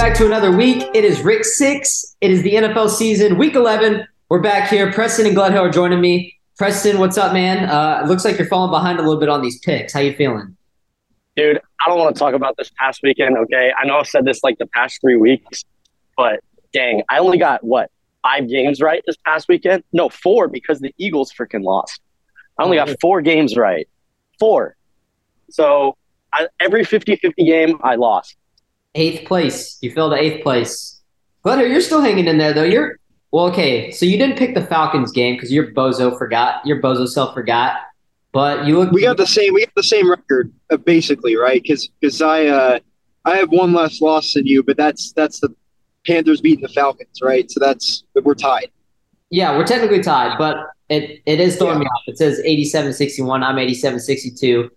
back to another week. It is Rick Six. It is the NFL season, week 11. We're back here. Preston and Gledhill are joining me. Preston, what's up, man? Uh, it looks like you're falling behind a little bit on these picks. How you feeling? Dude, I don't want to talk about this past weekend, okay? I know I've said this like the past three weeks, but dang, I only got what, five games right this past weekend? No, four because the Eagles freaking lost. I only got four games right. Four. So I, every 50 50 game, I lost. Eighth place. You fell to eighth place. Glitter, you're still hanging in there, though. You're well, okay. So you didn't pick the Falcons game because your bozo forgot. Your bozo self forgot. But you look. We got the same. We got the same record, uh, basically, right? Because because I uh, I have one less loss than you, but that's that's the Panthers beating the Falcons, right? So that's we're tied. Yeah, we're technically tied, but it, it is throwing yeah. me off. It says 87-61. I'm 87-62,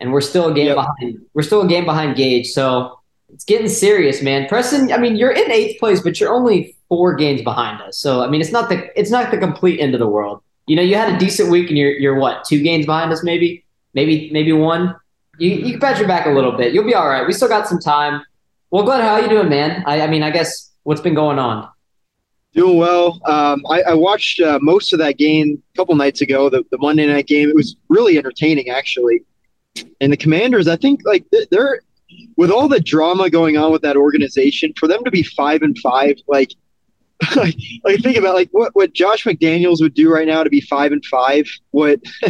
and we're still a game yep. behind. We're still a game behind Gage. So it's getting serious, man. Preston, I mean, you're in eighth place, but you're only four games behind us. So I mean, it's not the it's not the complete end of the world. You know, you had a decent week, and you're you're what two games behind us, maybe, maybe maybe one. You you can pat your back a little bit. You'll be all right. We still got some time. Well, Glenn, how you doing, man? I, I mean, I guess what's been going on? Doing well. Um, I, I, watched uh, most of that game a couple nights ago, the, the Monday night game. It was really entertaining, actually. And the Commanders, I think, like they're with all the drama going on with that organization, for them to be five and five, like, like, like think about like what what Josh McDaniels would do right now to be five and five. What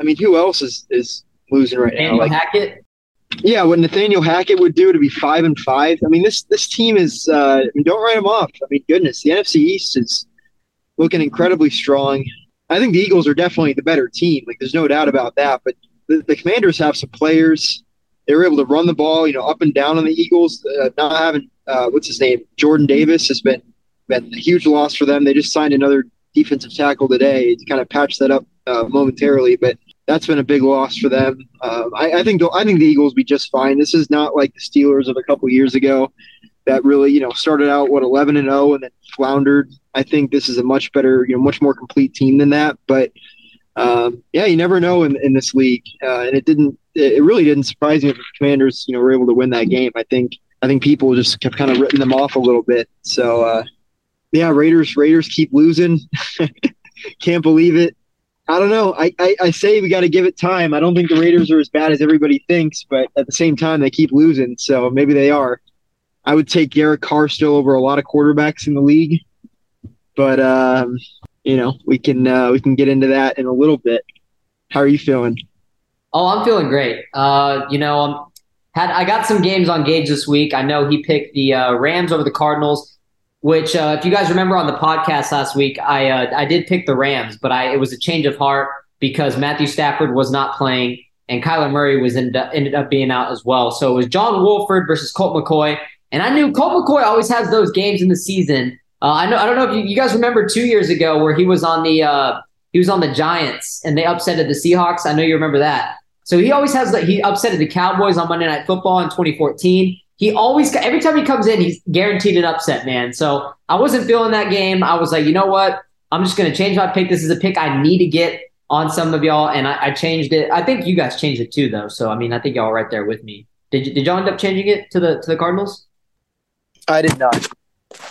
I mean, who else is is losing right Daniel now? Like Hackett. Yeah, what Nathaniel Hackett would do to be five and five. I mean, this this team is. Uh, I mean, don't write them off. I mean, goodness, the NFC East is looking incredibly strong. I think the Eagles are definitely the better team. Like, there's no doubt about that. But the, the Commanders have some players. They were able to run the ball, you know, up and down on the Eagles. Uh, not having uh, what's his name, Jordan Davis, has been been a huge loss for them. They just signed another defensive tackle today to kind of patch that up uh, momentarily. But that's been a big loss for them. Uh, I, I, think I think the Eagles will be just fine. This is not like the Steelers of a couple years ago that really you know started out what 11 and 0 and then floundered. I think this is a much better, you know, much more complete team than that. But um, yeah, you never know in, in this league, uh, and it didn't. It really didn't surprise me if the Commanders, you know, were able to win that game. I think I think people just have kind of written them off a little bit. So uh, yeah, Raiders Raiders keep losing. Can't believe it. I don't know. I, I, I say we got to give it time. I don't think the Raiders are as bad as everybody thinks, but at the same time, they keep losing. So maybe they are. I would take Derek Carr still over a lot of quarterbacks in the league, but um, you know we can uh, we can get into that in a little bit. How are you feeling? Oh, I'm feeling great. Uh, you know, I'm, had I got some games on Gage this week. I know he picked the uh, Rams over the Cardinals which uh, if you guys remember on the podcast last week, I uh, I did pick the Rams, but I it was a change of heart because Matthew Stafford was not playing and Kyler Murray was end ended up being out as well. So it was John Wolford versus Colt McCoy, and I knew Colt McCoy always has those games in the season. Uh, I know I don't know if you, you, guys remember two years ago where he was on the uh, he was on the Giants and they upsetted the Seahawks. I know you remember that. So he always has that he upsetted the Cowboys on Monday Night Football in 2014 he always every time he comes in, he's guaranteed an upset, man. So I wasn't feeling that game. I was like, you know what? I'm just gonna change my pick. This is a pick I need to get on some of y'all, and I, I changed it. I think you guys changed it too, though. So I mean, I think y'all are right there with me. Did you, did y'all end up changing it to the to the Cardinals? I did not.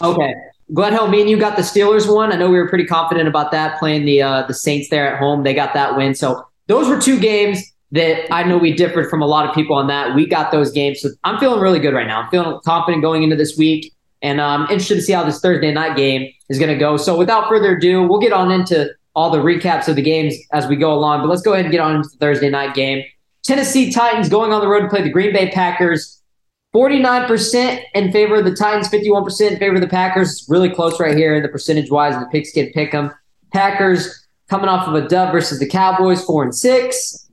Okay. Glenn Hill, me and you got the Steelers one. I know we were pretty confident about that playing the uh, the Saints there at home. They got that win. So those were two games that I know we differed from a lot of people on that. We got those games. So I'm feeling really good right now. I'm feeling confident going into this week. And I'm um, interested to see how this Thursday night game is going to go. So without further ado, we'll get on into all the recaps of the games as we go along. But let's go ahead and get on into the Thursday night game. Tennessee Titans going on the road to play the Green Bay Packers. 49% in favor of the Titans, 51% in favor of the Packers. really close right here in the percentage wise, and the pigskin pick them. Packers coming off of a dub versus the Cowboys, four and six.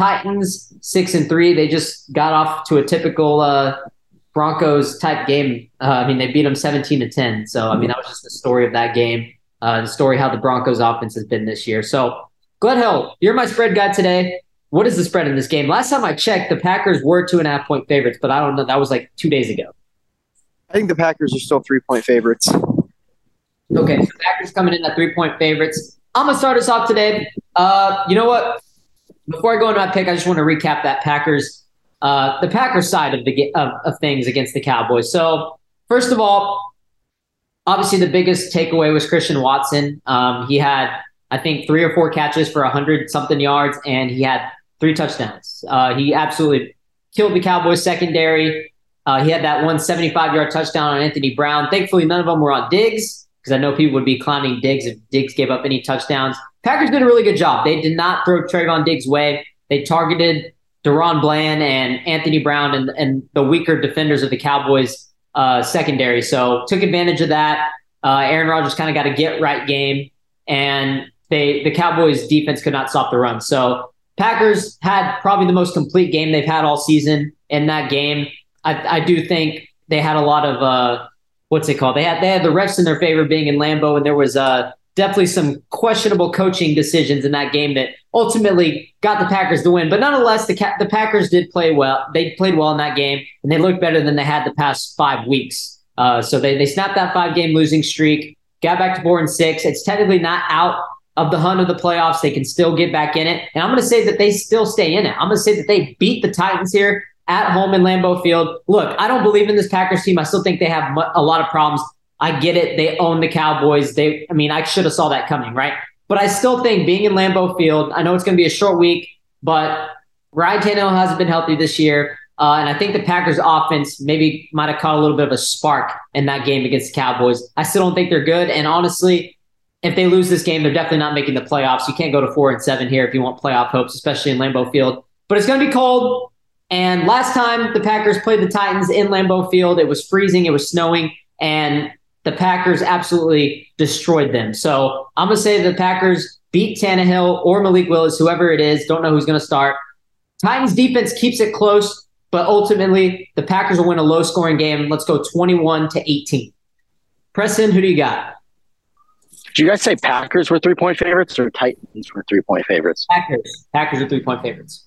Titans six and three. They just got off to a typical uh, Broncos type game. Uh, I mean, they beat them seventeen to ten. So I mean, that was just the story of that game. Uh, the story how the Broncos offense has been this year. So Glenn Hill, you're my spread guy today. What is the spread in this game? Last time I checked, the Packers were two and a half point favorites, but I don't know. That was like two days ago. I think the Packers are still three point favorites. Okay, so Packers coming in at three point favorites. I'm gonna start us off today. Uh, you know what? Before I go into my pick, I just want to recap that Packers, uh, the Packers side of the of, of things against the Cowboys. So first of all, obviously the biggest takeaway was Christian Watson. Um, he had, I think, three or four catches for 100 something yards, and he had three touchdowns. Uh, he absolutely killed the Cowboys secondary. Uh, he had that 175 yard touchdown on Anthony Brown. Thankfully, none of them were on Diggs because I know people would be clowning Diggs if Diggs gave up any touchdowns. Packers did a really good job. They did not throw Trevon Diggs' way. They targeted DaRon Bland and Anthony Brown and, and the weaker defenders of the Cowboys uh, secondary. So took advantage of that. Uh, Aaron Rodgers kind of got a get right game, and they the Cowboys defense could not stop the run. So Packers had probably the most complete game they've had all season in that game. I, I do think they had a lot of uh, what's it called? They had they had the refs in their favor being in Lambeau, and there was uh, definitely some questionable coaching decisions in that game that ultimately got the Packers the win. But nonetheless, the the Packers did play well. They played well in that game, and they looked better than they had the past five weeks. Uh, so they they snapped that five game losing streak, got back to four and six. It's technically not out of the hunt of the playoffs. They can still get back in it, and I'm going to say that they still stay in it. I'm going to say that they beat the Titans here at home in Lambeau Field. Look, I don't believe in this Packers team. I still think they have a lot of problems. I get it. They own the Cowboys. They, I mean, I should have saw that coming, right? But I still think being in Lambeau Field, I know it's going to be a short week, but Ryan Tannehill hasn't been healthy this year. Uh, and I think the Packers offense maybe might have caught a little bit of a spark in that game against the Cowboys. I still don't think they're good. And honestly, if they lose this game, they're definitely not making the playoffs. You can't go to four and seven here if you want playoff hopes, especially in Lambeau Field. But it's going to be cold. And last time the Packers played the Titans in Lambeau Field, it was freezing, it was snowing, and the Packers absolutely destroyed them. So I'm going to say the Packers beat Tannehill or Malik Willis, whoever it is. Don't know who's going to start. Titans defense keeps it close, but ultimately the Packers will win a low scoring game. Let's go 21 to 18. Preston, who do you got? Did you guys say Packers were three point favorites or Titans were three point favorites? Packers. Packers are three point favorites.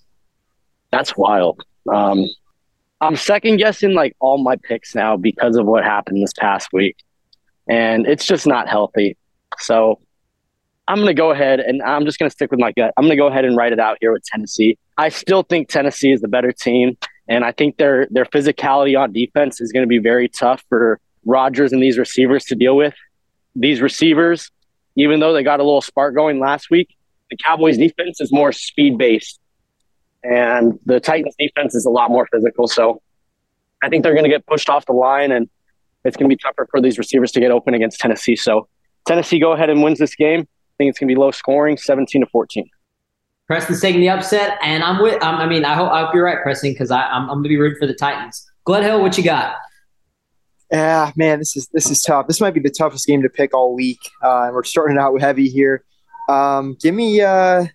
That's wild. Um, I'm second guessing like all my picks now because of what happened this past week and it's just not healthy. So I'm going to go ahead and I'm just going to stick with my gut. I'm going to go ahead and write it out here with Tennessee. I still think Tennessee is the better team, and I think their their physicality on defense is going to be very tough for Rodgers and these receivers to deal with. These receivers, even though they got a little spark going last week, the Cowboys defense is more speed based, and the Titans defense is a lot more physical. So I think they're going to get pushed off the line and it's going to be tougher for these receivers to get open against Tennessee. So Tennessee go ahead and wins this game. I think it's going to be low scoring, 17 to 14. Preston's taking the upset, and I'm with. Um, I mean, I hope, I hope you're right, Preston, because I'm, I'm going to be rooting for the Titans. Glenn Hill, what you got? Yeah, man, this is this is tough. This might be the toughest game to pick all week, uh, and we're starting out heavy here. Um, give me, uh,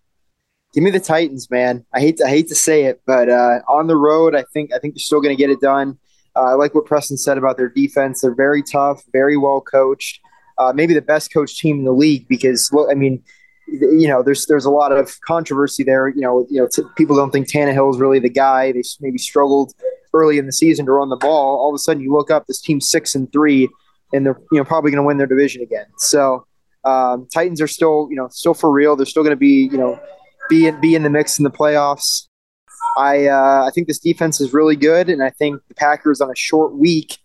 give me the Titans, man. I hate to, I hate to say it, but uh, on the road, I think I think they're still going to get it done. Uh, I like what Preston said about their defense. They're very tough, very well coached. Uh, maybe the best coached team in the league because, well, I mean, you know, there's there's a lot of controversy there. You know, you know, t- people don't think Tannehill is really the guy. They maybe struggled early in the season to run the ball. All of a sudden, you look up this team six and three, and they're you know probably going to win their division again. So um, Titans are still you know still for real. They're still going to be you know be in, be in the mix in the playoffs. I uh, I think this defense is really good, and I think the Packers on a short week,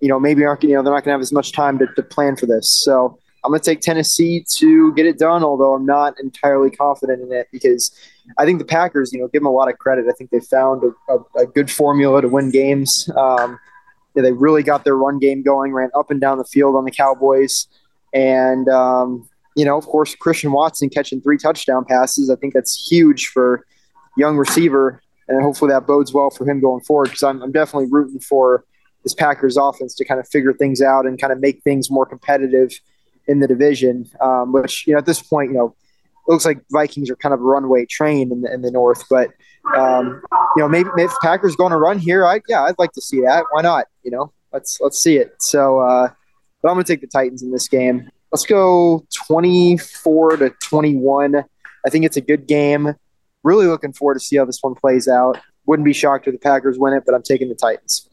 you know, maybe aren't you know they're not going to have as much time to, to plan for this. So I'm going to take Tennessee to get it done, although I'm not entirely confident in it because I think the Packers, you know, give them a lot of credit. I think they found a, a, a good formula to win games. Um, yeah, they really got their run game going, ran up and down the field on the Cowboys, and um, you know, of course, Christian Watson catching three touchdown passes. I think that's huge for young receiver, and hopefully that bodes well for him going forward. Because I'm, I'm definitely rooting for this Packers offense to kind of figure things out and kind of make things more competitive in the division. Um, which you know at this point, you know, it looks like Vikings are kind of a runaway train in the, in the North. But um, you know, maybe, if Packers going to run here, I yeah, I'd like to see that. Why not? You know, let's let's see it. So, uh, but I'm going to take the Titans in this game. Let's go 24 to 21. I think it's a good game really looking forward to see how this one plays out. Wouldn't be shocked if the Packers win it, but I'm taking the Titans.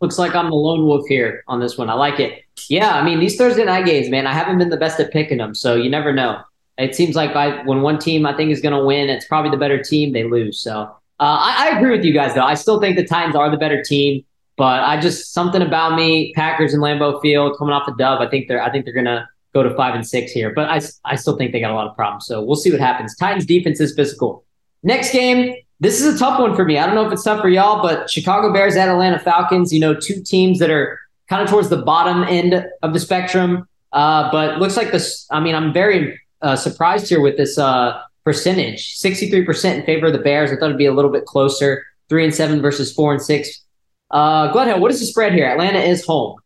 Looks like I'm the lone wolf here on this one. I like it. Yeah, I mean these Thursday night games, man. I haven't been the best at picking them, so you never know. It seems like when one team I think is going to win, it's probably the better team. They lose. So uh, I, I agree with you guys, though. I still think the Titans are the better team, But I just something about me, Packers and Lambeau Field coming off a dub. I think they're I think they're gonna go to five and six here. But I I still think they got a lot of problems. So we'll see what happens. Titans defense is physical. Next game, this is a tough one for me. I don't know if it's tough for y'all, but Chicago Bears at Atlanta Falcons. You know, two teams that are kind of towards the bottom end of the spectrum. Uh, but looks like this. I mean, I'm very uh, surprised here with this uh, percentage 63% in favor of the Bears. I thought it'd be a little bit closer three and seven versus four and six. Uh, Glenhill, what is the spread here? Atlanta is home.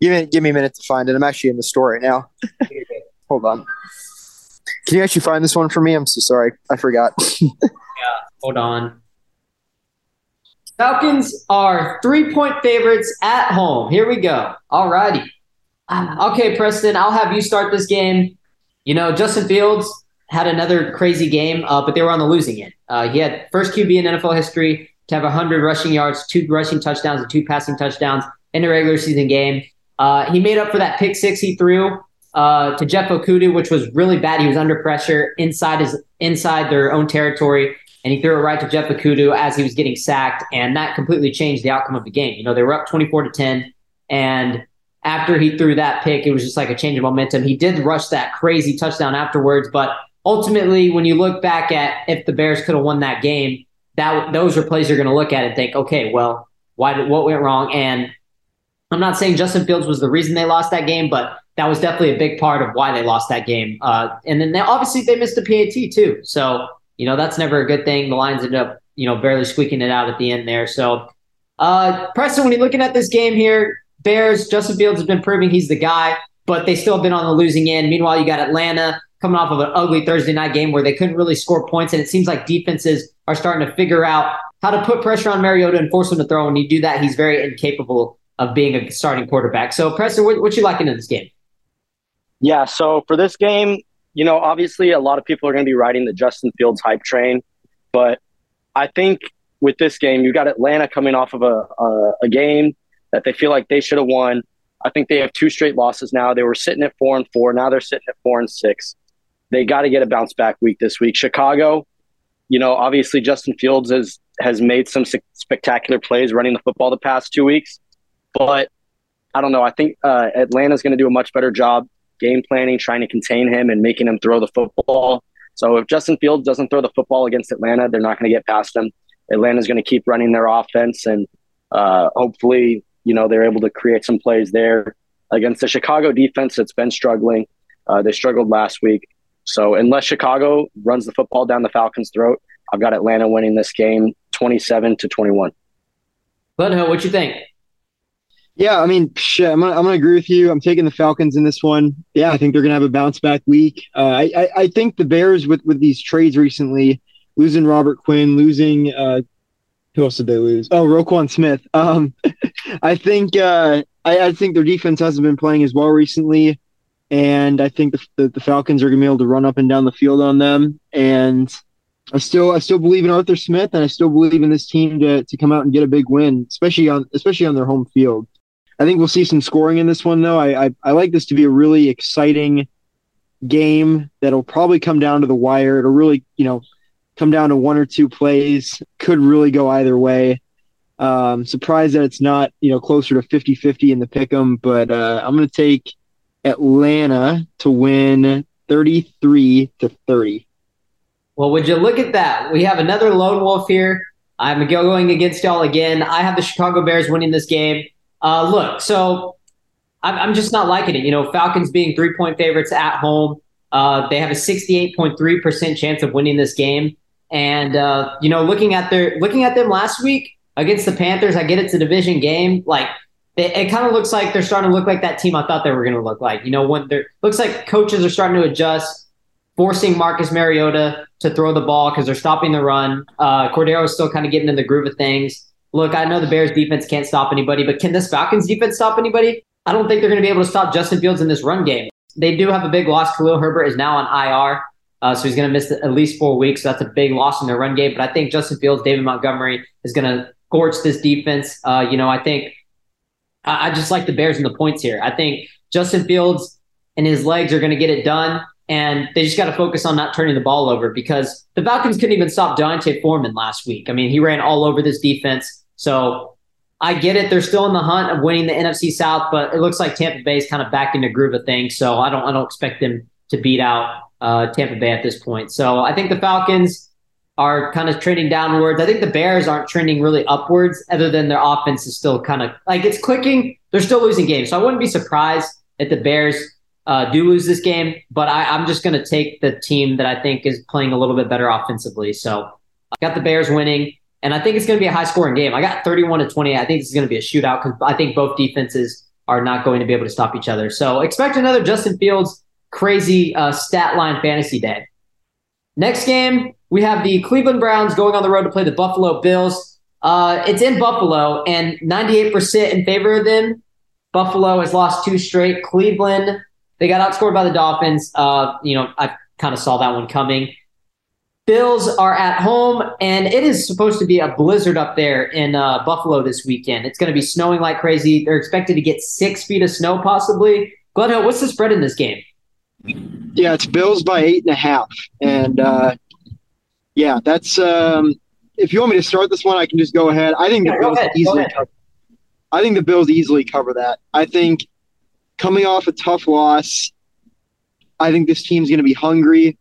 Give me, give me a minute to find it. I'm actually in the store right now. Hold on. Can you actually find this one for me? I'm so sorry. I forgot. yeah, hold on. Falcons are three point favorites at home. Here we go. All righty. Okay, Preston, I'll have you start this game. You know, Justin Fields had another crazy game, uh, but they were on the losing end. Uh, he had first QB in NFL history to have 100 rushing yards, two rushing touchdowns, and two passing touchdowns in a regular season game. Uh, he made up for that pick six he threw uh, to Jeff Okudah, which was really bad. He was under pressure inside his inside their own territory, and he threw it right to Jeff Okudah as he was getting sacked, and that completely changed the outcome of the game. You know, they were up 24 to 10, and after he threw that pick, it was just like a change of momentum. He did rush that crazy touchdown afterwards, but ultimately, when you look back at if the Bears could have won that game, that those are plays you're going to look at and think, okay, well, why did, what went wrong? And I'm not saying Justin Fields was the reason they lost that game, but that was definitely a big part of why they lost that game. Uh, and then they, obviously they missed a PAT too, so you know that's never a good thing. The Lions ended up you know barely squeaking it out at the end there. So, uh, Preston, when you're looking at this game here, Bears, Justin Fields has been proving he's the guy, but they still have been on the losing end. Meanwhile, you got Atlanta coming off of an ugly Thursday night game where they couldn't really score points. And it seems like defenses are starting to figure out how to put pressure on Mariota and force him to throw. When you do that, he's very incapable of being a starting quarterback. So, Preston, what, what you liking in this game? Yeah, so for this game, you know, obviously a lot of people are going to be riding the Justin Fields hype train, but I think with this game, you got Atlanta coming off of a, a, a game that they feel like they should have won. I think they have two straight losses now. They were sitting at four and four. Now they're sitting at four and six. They got to get a bounce back week this week. Chicago, you know, obviously Justin Fields has has made some spectacular plays running the football the past two weeks, but I don't know. I think uh, Atlanta's going to do a much better job game planning, trying to contain him and making him throw the football. So if Justin Fields doesn't throw the football against Atlanta, they're not going to get past him. Atlanta's going to keep running their offense, and uh, hopefully, you know, they're able to create some plays there against the Chicago defense that's been struggling. Uh, they struggled last week. So unless Chicago runs the football down the Falcons' throat, I've got Atlanta winning this game 27 to 21. But what you think? Yeah, I mean, shit, I'm gonna, I'm gonna agree with you. I'm taking the Falcons in this one. Yeah, I think they're gonna have a bounce back week. Uh, I, I, I think the Bears with with these trades recently, losing Robert Quinn, losing uh, who else did they lose? Oh, Roquan Smith. Um, I think uh, I, I think their defense hasn't been playing as well recently and I think the, the, the Falcons are to be able to run up and down the field on them. And I still I still believe in Arthur Smith, and I still believe in this team to to come out and get a big win, especially on especially on their home field. I think we'll see some scoring in this one, though. I I, I like this to be a really exciting game that'll probably come down to the wire. It'll really you know come down to one or two plays. Could really go either way. Um, surprised that it's not you know closer to 50-50 in the pick'em, but uh, I'm going to take Atlanta to win 33 to 30. Well, would you look at that? We have another lone wolf here. I'm going against y'all again. I have the Chicago Bears winning this game. Uh, look, so I'm, just not liking it. You know, Falcons being three point favorites at home. Uh, they have a 68.3% chance of winning this game. And uh, you know, looking at their looking at them last week against the Panthers, I get it's a division game. Like it, it kind of looks like they're starting to look like that team I thought they were going to look like. You know, when they're looks like coaches are starting to adjust, forcing Marcus Mariota to throw the ball because they're stopping the run. Uh, Cordarrelle is still kind of getting in the groove of things. Look, I know the Bears defense can't stop anybody, but can this Falcons defense stop anybody? I don't think they're going to be able to stop Justin Fields in this run game. They do have a big loss. Khalil Herbert is now on IR, uh, so he's going to miss at least four weeks. So that's a big loss in their run game. But I think Justin Fields, David Montgomery is going to scorch this defense. Uh, you know, I think I, I just like the Bears and the points here. I think Justin Fields and his legs are going to get it done. And they just got to focus on not turning the ball over because the Falcons couldn't even stop D'Onta Foreman last week. I mean, he ran all over this defense. So I get it. They're still in the hunt of winning the NFC South, but it looks like Tampa Bay is kind of back in the groove of things. So I don't I don't expect them to beat out uh, Tampa Bay at this point. So I think the Falcons are kind of trending downwards. I think the Bears aren't trending really upwards, other than their offense is still kind of like it's clicking. They're still losing games, so I wouldn't be surprised if the Bears uh, do lose this game. But I, I'm just going to take the team that I think is playing a little bit better offensively. So I got the Bears winning. And I think it's going to be a high scoring game. I got 31 to 20. I think this is going to be a shootout because I think both defenses are not going to be able to stop each other. So expect another Justin Fields crazy uh, stat line fantasy day. Next game, we have the Cleveland Browns going on the road to play the Buffalo Bills. Uh, it's in Buffalo, and 98% in favor of them. Buffalo has lost two straight. Cleveland, they got outscored by the Dolphins. Uh, you know, I kind of saw that one coming. Bills are at home, and it is supposed to be a blizzard up there in uh, Buffalo this weekend. It's going to be snowing like crazy. They're expected to get six feet of snow, possibly. Glenn, what's the spread in this game? Yeah, it's Bills by eight and a half, and uh, yeah, that's. Um, if you want me to start this one, I can just go ahead. I think the Bills ahead, easily cover. I think the Bills easily cover that. I think coming off a tough loss, I think this team's going to be hungry.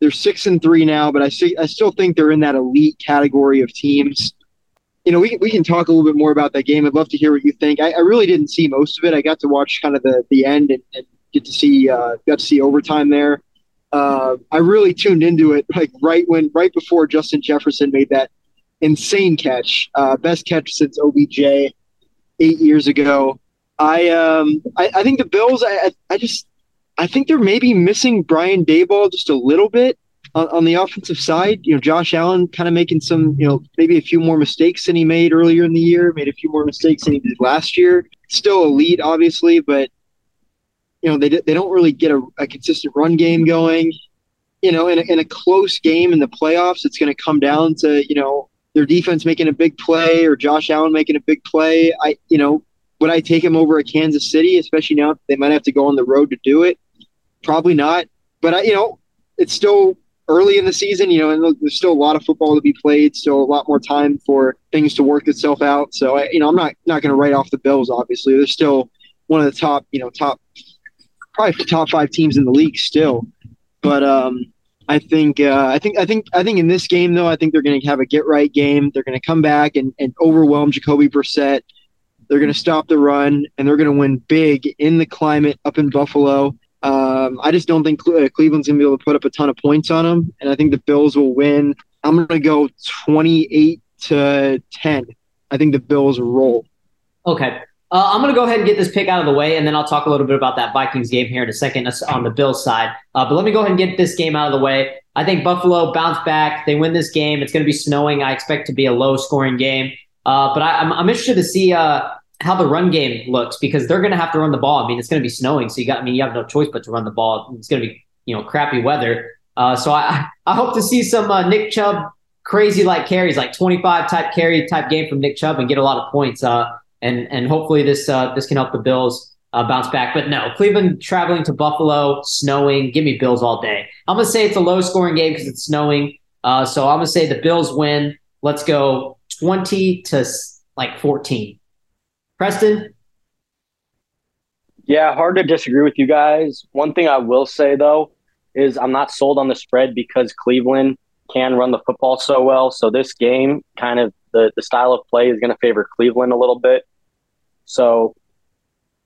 They're six and three now, but I see, I still think they're in that elite category of teams. You know, we can, we can talk a little bit more about that game. I'd love to hear what you think. I, I really didn't see most of it. I got to watch kind of the the end and, and get to see uh, got to see overtime there. Uh, I really tuned into it like right when right before Justin Jefferson made that insane catch, uh, best catch since OBJ eight years ago. I um I, I think the Bills. I, I just I think they're maybe missing Brian Daboll just a little bit on, on the offensive side. You know, Josh Allen kind of making some you know maybe a few more mistakes than he made earlier in the year. Made a few more mistakes than he did last year. Still elite, obviously, but you know they they don't really get a, a consistent run game going. You know, in a, in a close game in the playoffs, it's going to come down to you know their defense making a big play or Josh Allen making a big play. I you know would I take him over at Kansas City, especially now they might have to go on the road to do it? Probably not. But I, you know, it's still early in the season, you know, and there's still a lot of football to be played, still a lot more time for things to work itself out. So, I, you know, I'm not not going to write off the Bills. Obviously, they're still one of the top, you know, top probably top five teams in the league still. But um, I think uh, I think I think I think in this game though, I think they're going to have a get right game. They're going to come back and, and overwhelm Jacoby Brissett. They're going to stop the run and they're going to win big in the climate up in Buffalo. Um, I just don't think Cle- Cleveland's going to be able to put up a ton of points on them, and I think the Bills will win. I'm going to go 28 to 10. I think the Bills roll. Okay. Uh, I'm going to go ahead and get this pick out of the way, and then I'll talk a little bit about that Vikings game here in a second on the Bills side. Uh, but let me go ahead and get this game out of the way. I think Buffalo bounce back. They win this game. It's going to be snowing. I expect to be a low scoring game. Uh, but I, am interested to see uh, how the run game looks because they're going to have to run the ball. I mean, it's going to be snowing, so you got. I mean, you have no choice but to run the ball. It's going to be you know crappy weather. Uh, so I I hope to see some uh, Nick Chubb crazy like carries, like 25 type carry type game from Nick Chubb and get a lot of points. Uh, and and hopefully this uh, this can help the Bills uh, bounce back. But no, Cleveland traveling to Buffalo, snowing. Give me Bills all day. I'm gonna say it's a low scoring game because it's snowing. Uh, so I'm gonna say the Bills win. Let's go 20 to like 14. Preston. Yeah, hard to disagree with you guys. One thing I will say though is I'm not sold on the spread because Cleveland can run the football so well. So this game, kind of the, the style of play is going to favor Cleveland a little bit. So,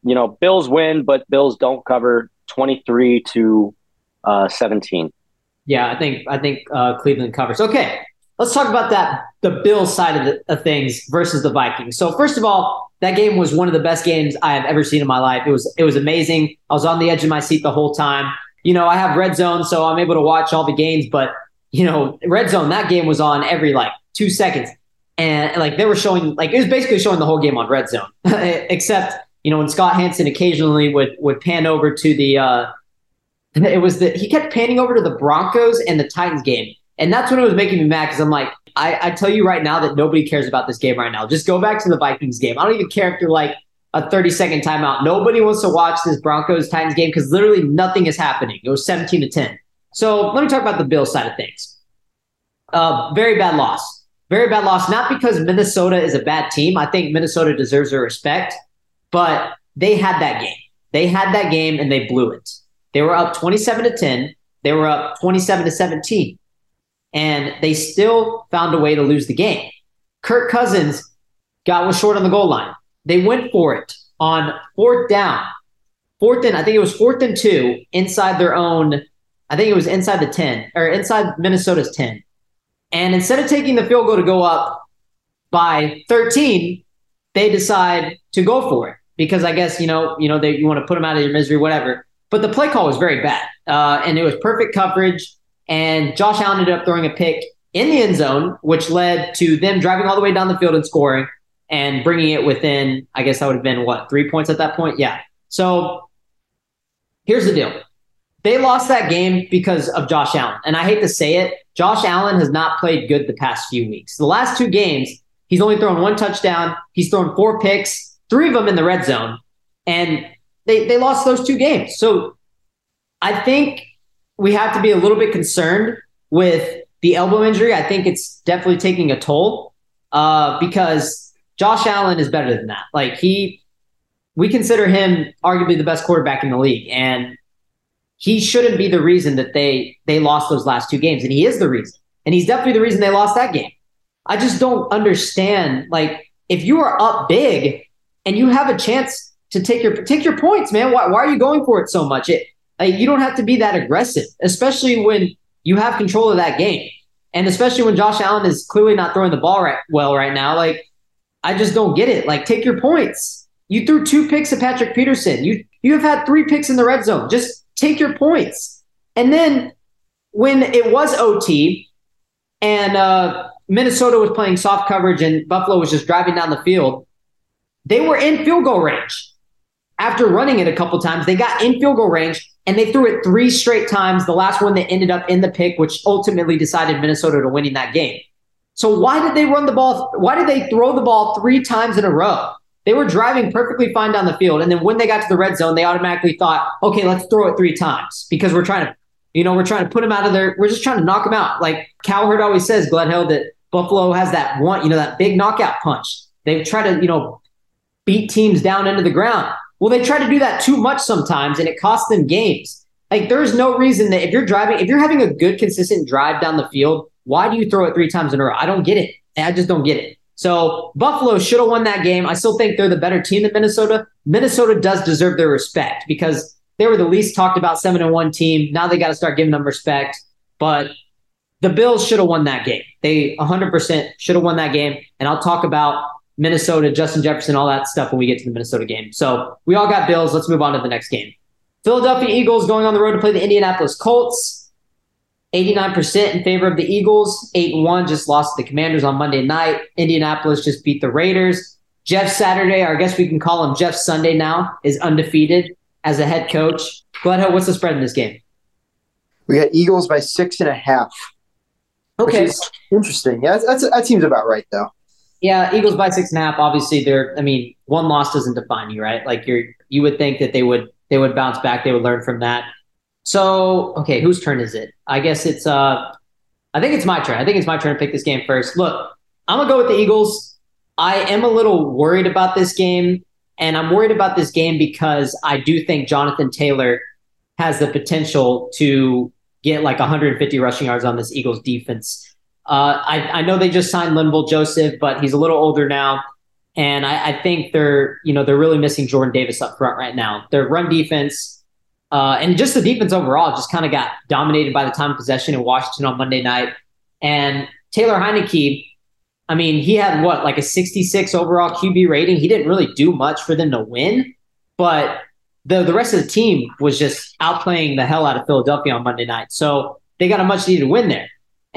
you know, Bills win, but Bills don't cover 23 to uh, 17. Yeah, I think I think uh, Cleveland covers. Okay, let's talk about that the Bills side of, the, of things versus the Vikings. So first of all, that game was one of the best games I have ever seen in my life. It was it was amazing. I was on the edge of my seat the whole time. You know, I have red zone, so I'm able to watch all the games. But you know, red zone that game was on every like two seconds, and like they were showing like it was basically showing the whole game on red zone, except you know when Scott Hanson occasionally would would pan over to the. Uh, it was that he kept panning over to the Broncos and the Titans game. And that's when it was making me mad because I'm like, I, I tell you right now that nobody cares about this game right now. Just go back to the Vikings game. I don't even care if they're like a 30 second timeout. Nobody wants to watch this Broncos Titans game because literally nothing is happening. It was 17 to 10. So let me talk about the Bills side of things. Uh, very bad loss. very bad loss. Not because Minnesota is a bad team. I think Minnesota deserves their respect, but they had that game. They had that game and they blew it. They were up 27 to 10. They were up 27 to 17. And they still found a way to lose the game. Kirk Cousins got one short on the goal line. They went for it on fourth down. Fourth and I think it was fourth and two inside their own, I think it was inside the 10 or inside Minnesota's 10. And instead of taking the field goal to go up by 13, they decide to go for it because I guess, you know, you know, they, you want to put them out of your misery, whatever. But the play call was very bad. Uh, and it was perfect coverage. And Josh Allen ended up throwing a pick in the end zone, which led to them driving all the way down the field and scoring and bringing it within, I guess that would have been what, three points at that point? Yeah. So here's the deal they lost that game because of Josh Allen. And I hate to say it, Josh Allen has not played good the past few weeks. The last two games, he's only thrown one touchdown, he's thrown four picks, three of them in the red zone. And they, they lost those two games. So I think we have to be a little bit concerned with the elbow injury. I think it's definitely taking a toll uh, because Josh Allen is better than that. Like he, we consider him arguably the best quarterback in the league, and he shouldn't be the reason that they they lost those last two games, and he is the reason, and he's definitely the reason they lost that game. I just don't understand. Like if you are up big and you have a chance to take your take your points, man. Why, why are you going for it so much? It like, you don't have to be that aggressive, especially when you have control of that game, and especially when Josh Allen is clearly not throwing the ball right well right now. Like I just don't get it. Like take your points. You threw two picks at Patrick Peterson. You you have had three picks in the red zone. Just take your points. And then when it was OT and uh, Minnesota was playing soft coverage and Buffalo was just driving down the field, they were in field goal range after running it a couple times, they got in field goal range and they threw it three straight times. The last one that ended up in the pick, which ultimately decided Minnesota to winning that game. So why did they run the ball? Why did they throw the ball three times in a row? They were driving perfectly fine down the field, and then when they got to the red zone, they automatically thought, "Okay, let's throw it three times because we're trying to, you know, we're trying to put them out of there. We're just trying to knock them out." Like Cowherd always says, Glenn Hill, that Buffalo has that one, you know, that big knockout punch. They try to, you know, beat teams down into the ground. Well, they try to do that too much sometimes, and it costs them games. Like, there's no reason that if you're driving, if you're having a good, consistent drive down the field, why do you throw it three times in a row? I don't get it. I just don't get it. So Buffalo should have won that game. I still think they're the better team than Minnesota. Minnesota does deserve their respect because they were the least talked about seven and one team. Now they got to start giving them respect. But the Bills should have won that game. They 100% should have won that game. And I'll talk about Minnesota, Justin Jefferson, all that stuff when we get to the Minnesota game. So we all got Bills. Let's move on to the next game. Philadelphia Eagles going on the road to play the Indianapolis Colts. 89% in favor of the Eagles. 8 1 just lost to the Commanders on Monday night. Indianapolis just beat the Raiders. Jeff Saturday, or I guess we can call him Jeff Sunday now, is undefeated as a head coach. Glenn, what's the spread in this game? We got Eagles by six and a half. Okay. interesting. Yeah, that's, that seems about right, though. Yeah, Eagles by six and a half. Obviously, they're. I mean, one loss doesn't define you, right? Like you're. You would think that they would. They would bounce back. They would learn from that. So, okay, whose turn is it? I guess it's. uh I think it's my turn. I think it's my turn to pick this game first. Look, I'm gonna go with the Eagles. I am a little worried about this game, and I'm worried about this game because I do think Jonathan Taylor has the potential to get like 150 rushing yards on this Eagles defense. Uh, I, I know they just signed Linval Joseph, but he's a little older now. And I, I, think they're, you know, they're really missing Jordan Davis up front right now. Their run defense uh, and just the defense overall just kind of got dominated by the time of possession in Washington on Monday night. And Taylor Heinicke, I mean, he had what, like a 66 overall QB rating. He didn't really do much for them to win, but the, the rest of the team was just outplaying the hell out of Philadelphia on Monday night. So they got a much needed win there.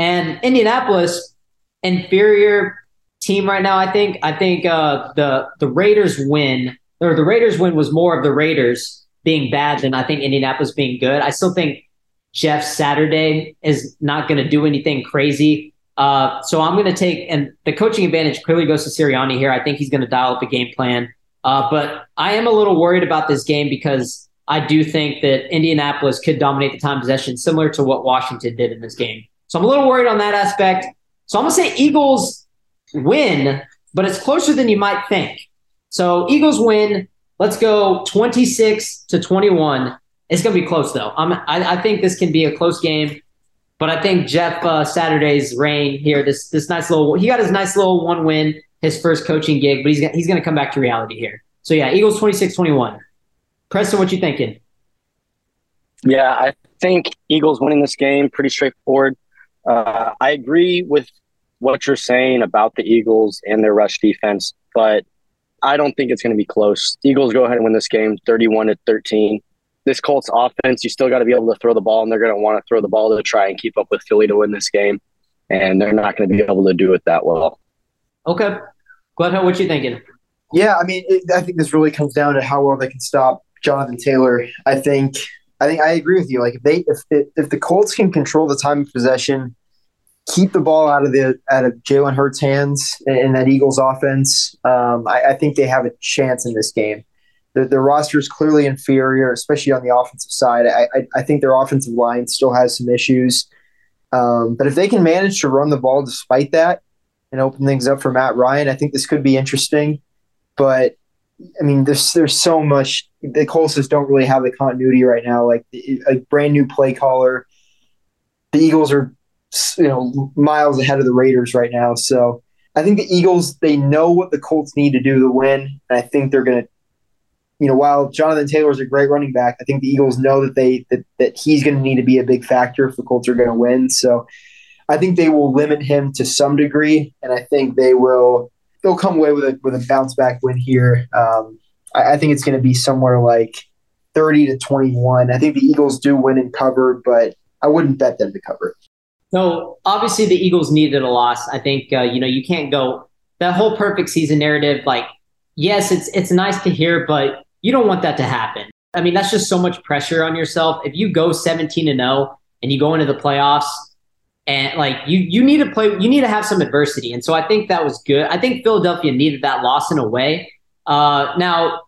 And Indianapolis, inferior team right now. I think. I think uh, the the Raiders win or the Raiders win was more of the Raiders being bad than I think Indianapolis being good. I still think Jeff Saturday is not going to do anything crazy. Uh, so I'm going to take and the coaching advantage clearly goes to Sirianni here. I think he's going to dial up a game plan. Uh, but I am a little worried about this game because I do think that Indianapolis could dominate the time possession, similar to what Washington did in this game. So I'm a little worried on that aspect. So I'm going to say Eagles win, but it's closer than you might think. So Eagles win. Let's go 26 to 21. It's going to be close, though. I'm I think this can be a close game. But I think Jeff uh, Saturday's reign here, this this nice little, he got his nice little one win, his first coaching gig, but he's he's going to come back to reality here. So yeah, Eagles 26-21. Preston, what you thinking? Yeah, I think Eagles winning this game pretty straightforward. Uh, I agree with what you're saying about the Eagles and their rush defense, but I don't think it's going to be close. Eagles go ahead and win this game 31 to 13 this Colts offense, you still got to be able to throw the ball, and they're going to want to throw the ball to try and keep up with Philly to win this game, and they're not going to be able to do it that well. Okay, Glenn, what you thinking? Yeah, I mean, it, I think this really comes down to how well they can stop Jonathan Taylor. I think, I think I agree with you. Like if they, if if the Colts can control the time of possession, keep the ball out of the out of Jalen Hurts' hands in that Eagles offense, um, I, I think they have a chance in this game the, the roster is clearly inferior, especially on the offensive side. I, I, I think their offensive line still has some issues. Um, but if they can manage to run the ball despite that and open things up for Matt Ryan, I think this could be interesting. But I mean, there's there's so much. The Colts just don't really have the continuity right now. Like a brand new play caller. The Eagles are, you know, miles ahead of the Raiders right now. So I think the Eagles they know what the Colts need to do to win, and I think they're going to you know, while Jonathan Taylor is a great running back, I think the Eagles know that they that, that he's going to need to be a big factor if the Colts are going to win. So I think they will limit him to some degree, and I think they will they'll come away with a with a bounce back win here. Um, I, I think it's going to be somewhere like thirty to twenty one. I think the Eagles do win and cover, but I wouldn't bet them to cover. No, obviously the Eagles needed a loss. I think uh, you know you can't go that whole perfect season narrative. Like, yes, it's it's nice to hear, but you don't want that to happen. I mean, that's just so much pressure on yourself. If you go 17 to 0 and you go into the playoffs and like you you need to play you need to have some adversity. And so I think that was good. I think Philadelphia needed that loss in a way. Uh, now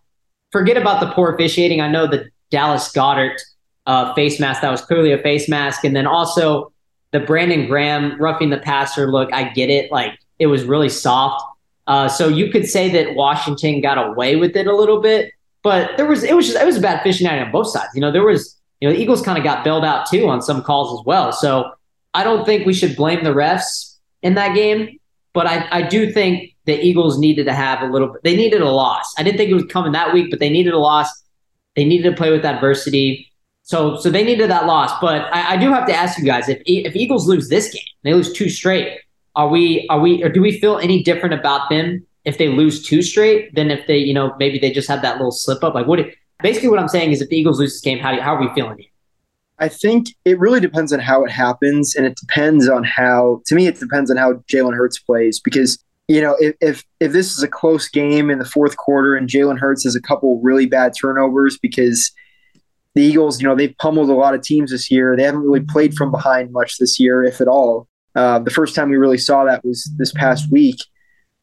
forget about the poor officiating. I know the Dallas Goedert uh, face mask that was clearly a face mask, and then also the Brandon Graham roughing the passer look. I get it, like it was really soft. Uh, so you could say that Washington got away with it a little bit, but there was it was just it was a bad fishing night on both sides. You know, there was you know the Eagles kind of got bailed out too on some calls as well. So I don't think we should blame the refs in that game, but I, I do think the Eagles needed to have a little. They needed a loss. I didn't think it was coming that week, but they needed a loss. They needed to play with adversity. So so they needed that loss. But I, I do have to ask you guys if if Eagles lose this game, they lose two straight. Are we are we or do we feel any different about them if they lose two straight than if they, you know, maybe they just have that little slip up? Like, what? Basically, what I'm saying is, if the Eagles lose this game, how how are we feeling here? I think it really depends on how it happens, and it depends on how. To me, it depends on how Jalen Hurts plays because you know if, if if this is a close game in the fourth quarter and Jalen Hurts has a couple really bad turnovers because the Eagles, you know, they've pummeled a lot of teams this year. They haven't really played from behind much this year, if at all. Uh, the first time we really saw that was this past week.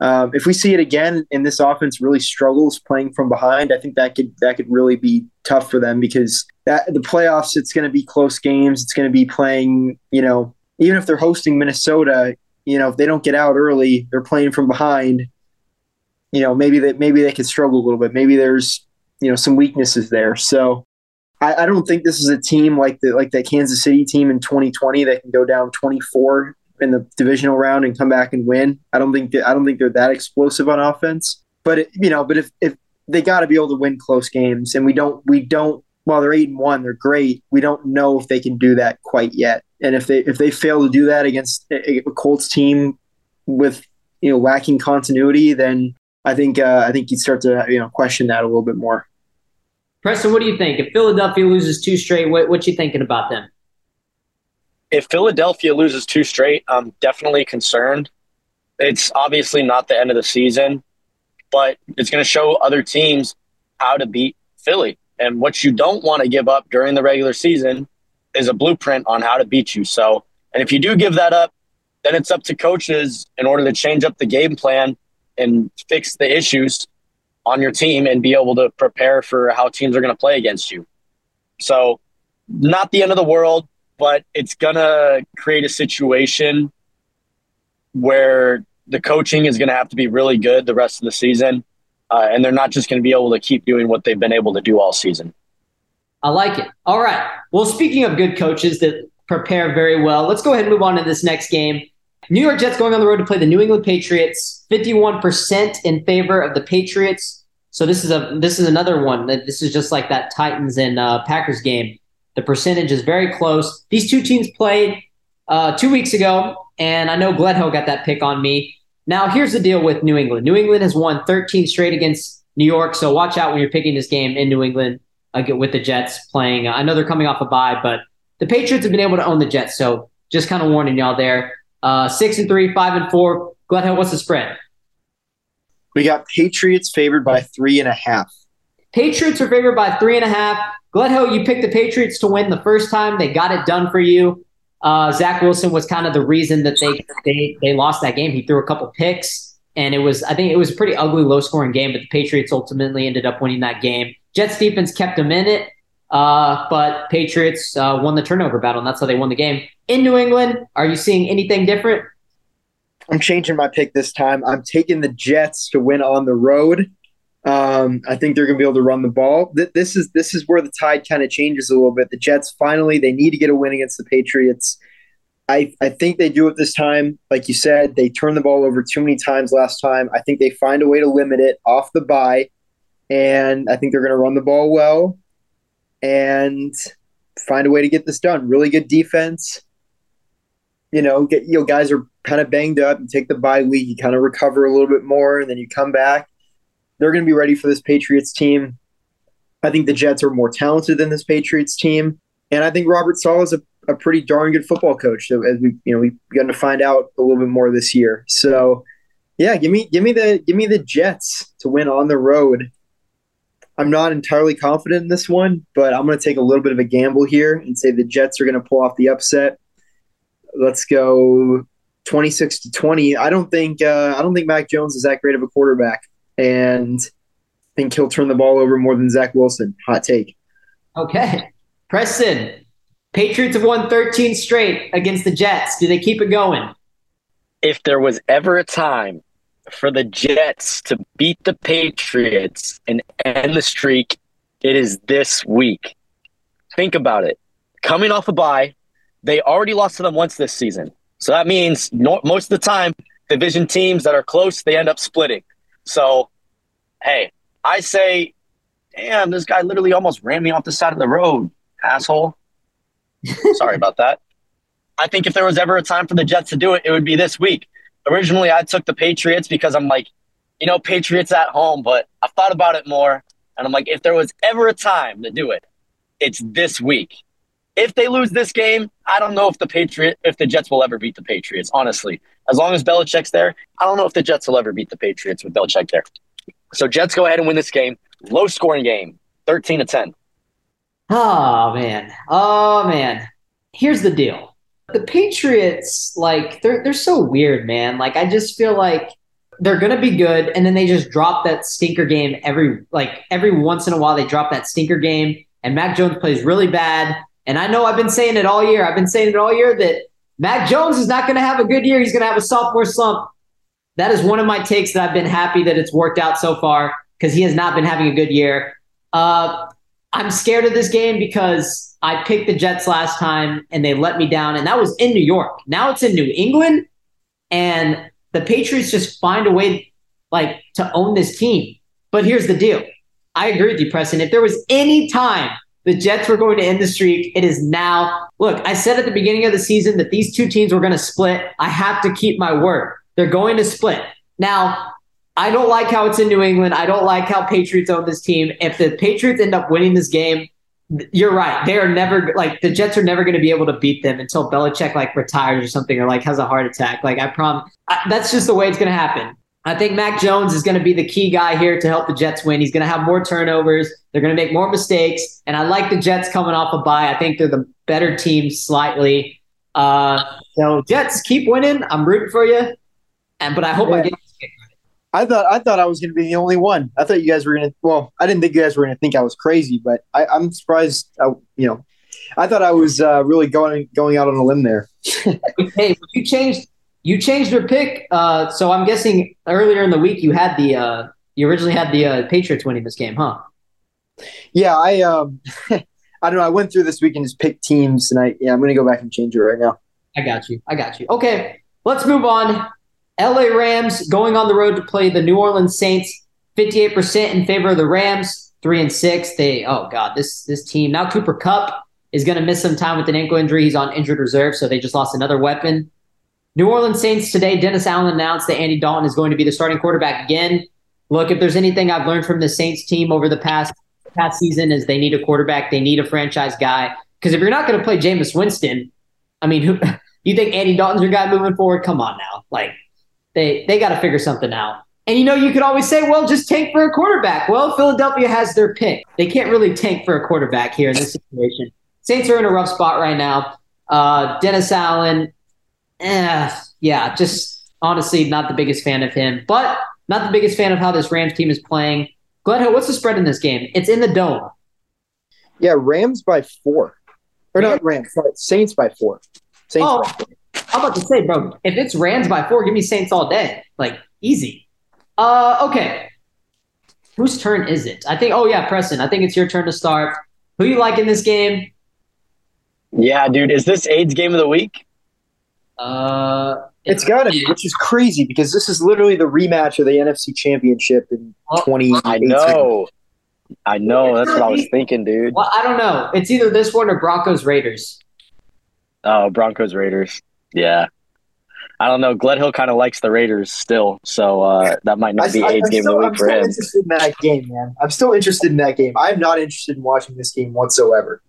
Um, if we see it again and this offense really struggles playing from behind, I think that could that could really be tough for them because that the playoffs it's going to be close games. It's going to be playing, you know, even if they're hosting Minnesota, you know, if they don't get out early, they're playing from behind. You know, maybe that maybe they could struggle a little bit. Maybe there's you know some weaknesses there. So I, I don't think this is a team like the like that Kansas City team in 2020 that can go down 24 in the divisional round and come back and win. I don't think I don't think they're that explosive on offense. But it, you know, but if if they got to be able to win close games, and we don't we don't. While they're eight and one, they're great. We don't know if they can do that quite yet. And if they if they fail to do that against a, a Colts team with you know lacking continuity, then I think uh, I think you'd start to you know question that a little bit more. Preston, what do you think? If Philadelphia loses two straight, what what you thinking about them? If Philadelphia loses two straight, I'm definitely concerned. It's obviously not the end of the season, but it's going to show other teams how to beat Philly. And what you don't want to give up during the regular season is a blueprint on how to beat you. So, and if you do give that up, then it's up to coaches in order to change up the game plan and fix the issues on your team and be able to prepare for how teams are going to play against you. So, not the end of the world but it's gonna create a situation where the coaching is to have to be really good the rest of the season, uh, and they're not just to be able to keep doing what they've been able to do all season. I like it. All right. Well, speaking of good coaches that prepare very well, let's go ahead and move on to this next game. New York Jets going on the road to play the New England Patriots. Fifty-one percent in favor of the Patriots. So this is a this is another one this is just like that Titans and uh, Packers game. The percentage is very close. These two teams played uh, two weeks ago, and I know Gledhill got that pick on me. Now here's the deal with New England. New England has won 13 straight against New York, so watch out when you're picking this game in New England uh, with the Jets playing. I know they're coming off a bye, but the Patriots have been able to own the Jets, so just kind of warning y'all there. Uh, six and three, five and four. Gledhill, what's the spread? We got Patriots favored by three and a half. Patriots are favored by three and a half. Gledhill, you picked the Patriots to win the first time. They got it done for you. Uh, Zach Wilson was kind of the reason that they, they they lost that game. He threw a couple picks, and it was I think it was a pretty ugly, low scoring game. But the Patriots ultimately ended up winning that game. Jets defense kept them in it, uh, but Patriots uh, won the turnover battle, and that's how they won the game. In New England, are you seeing anything different? I'm changing my pick this time. I'm taking the Jets to win on the road. Um, I think they're going to be able to run the ball. This is this is where the tide kind of changes a little bit. The Jets finally they need to get a win against the Patriots. I, I think they do it this time. Like you said, they turned the ball over too many times last time. I think they find a way to limit it off the bye, and I think they're going to run the ball well and find a way to get this done. Really good defense. You know, get you know guys are kind of banged up. You take the bye week, you kind of recover a little bit more, and then you come back. They're going to be ready for this Patriots team. I think the Jets are more talented than this Patriots team, and I think Robert Saleh is a, a pretty darn good football coach. So as we you know we've begun to find out a little bit more this year. So yeah, give me give me the give me the Jets to win on the road. I'm not entirely confident in this one, but I'm going to take a little bit of a gamble here and say the Jets are going to pull off the upset. Let's go 26 to 20. I don't think uh, I don't think Mac Jones is that great of a quarterback, and I think he'll turn the ball over more than Zach Wilson. Hot take. Okay, Preston. Patriots have won 13 straight against the Jets. Do they keep it going? If there was ever a time for the Jets to beat the Patriots and end the streak, it is this week. Think about it. Coming off a bye, they already lost to them once this season. So that means no, most of the time, division teams that are close, they end up splitting. So, hey, I say, damn, this guy literally almost ran me off the side of the road, asshole. Sorry about that. I think if there was ever a time for the Jets to do it, it would be this week. Originally, I took the Patriots because I'm like, you know, Patriots at home, but I've thought about it more. And I'm like, if there was ever a time to do it, it's this week. If they lose this game, I don't know if the Patriot, if the Jets will ever beat the Patriots. Honestly, as long as Belichick's there, I don't know if the Jets will ever beat the Patriots with Belichick there. So Jets go ahead and win this game. Low scoring game, thirteen to ten. Oh man, oh man. Here's the deal: the Patriots, like they're they're so weird, man. Like I just feel like they're gonna be good, and then they just drop that stinker game every like every once in a while. They drop that stinker game, and Mac Jones plays really bad and I know I've been saying it all year. I've been saying it all year that Mac Jones is not going to have a good year. He's going to have a sophomore slump. That is one of my takes that I've been happy that it's worked out so far because he has not been having a good year. Uh, I'm scared of this game because I picked the Jets last time and they let me down, and that was in New York. Now it's in New England, and the Patriots just find a way like to own this team. But here's the deal. I agree with you, Preston. If there was any time the Jets were going to end the streak. It is now. Look, I said at the beginning of the season that these two teams were going to split. I have to keep my word. They're going to split. Now, I don't like how it's in New England. I don't like how Patriots own this team. If the Patriots end up winning this game, you're right. They are never like the Jets are never going to be able to beat them until Belichick like retires or something or like has a heart attack. Like I promise, that's just the way it's going to happen. I think Mac Jones is going to be the key guy here to help the Jets win. He's going to have more turnovers. They're going to make more mistakes. And I like the Jets coming off a bye. I think they're the better team slightly. Uh, so Jets keep winning. I'm rooting for you. And but I hope yeah. I get. I thought I thought I was going to be the only one. I thought you guys were going to. Well, I didn't think you guys were going to think I was crazy, but I, am surprised. I, you know, I thought I was uh, really going going out on a limb there. hey, you changed you changed your pick. Uh, so I'm guessing earlier in the week you had the uh, you originally had the uh, Patriots winning this game, huh? Yeah, I um, I don't know. I went through this week and just picked teams, and I yeah, I'm gonna go back and change it right now. I got you. I got you. Okay, let's move on. LA Rams going on the road to play the New Orleans Saints. 58% in favor of the Rams, three and six. They oh god, this this team now Cooper Kupp is going to miss some time with an ankle injury. He's on injured reserve, so they just lost another weapon. New Orleans Saints today, Dennis Allen announced that Andy Dalton is going to be the starting quarterback again. Look, if there's anything I've learned from the Saints team over the past past season is they need a quarterback, they need a franchise guy. Because if you're not going to play Jameis Winston, I mean, who you think Andy Dalton's your guy moving forward? Come on now, like they they got to figure something out. And you know, you could always say, well, just tank for a quarterback. Well, Philadelphia has their pick. They can't really tank for a quarterback here in this situation. Saints are in a rough spot right now. Uh, Dennis Allen, eh, yeah, just honestly not the biggest fan of him, but not the biggest fan of how this Rams team is playing. Glenn, what's the spread in this game? It's in the dome. Yeah, Rams by four. Or not Rams, sorry, Saints by four. Saints oh, by four. I'm about to say, bro, if it's Rams by four, give me Saints all day. Like, easy. Uh, okay. Whose turn is it? I think, oh, yeah, Preston. I think it's your turn to start. Who you like in this game? Yeah, dude. Is this AIDS game of the week? Uh, it's got to be, which is crazy because this is literally the rematch of the NFC Championship in Oh, 20. I know. I know. That's what I was thinking, dude. Well, I don't know. It's either this one or Broncos Raiders. Oh, Broncos Raiders. Yeah. I don't know. Gledhill kind of likes the Raiders still, so uh, that might not be I- AIDS I'm game still, of the I'm week for still him. interested in that game, man. I'm still interested in that game. I'm not interested in watching this game whatsoever.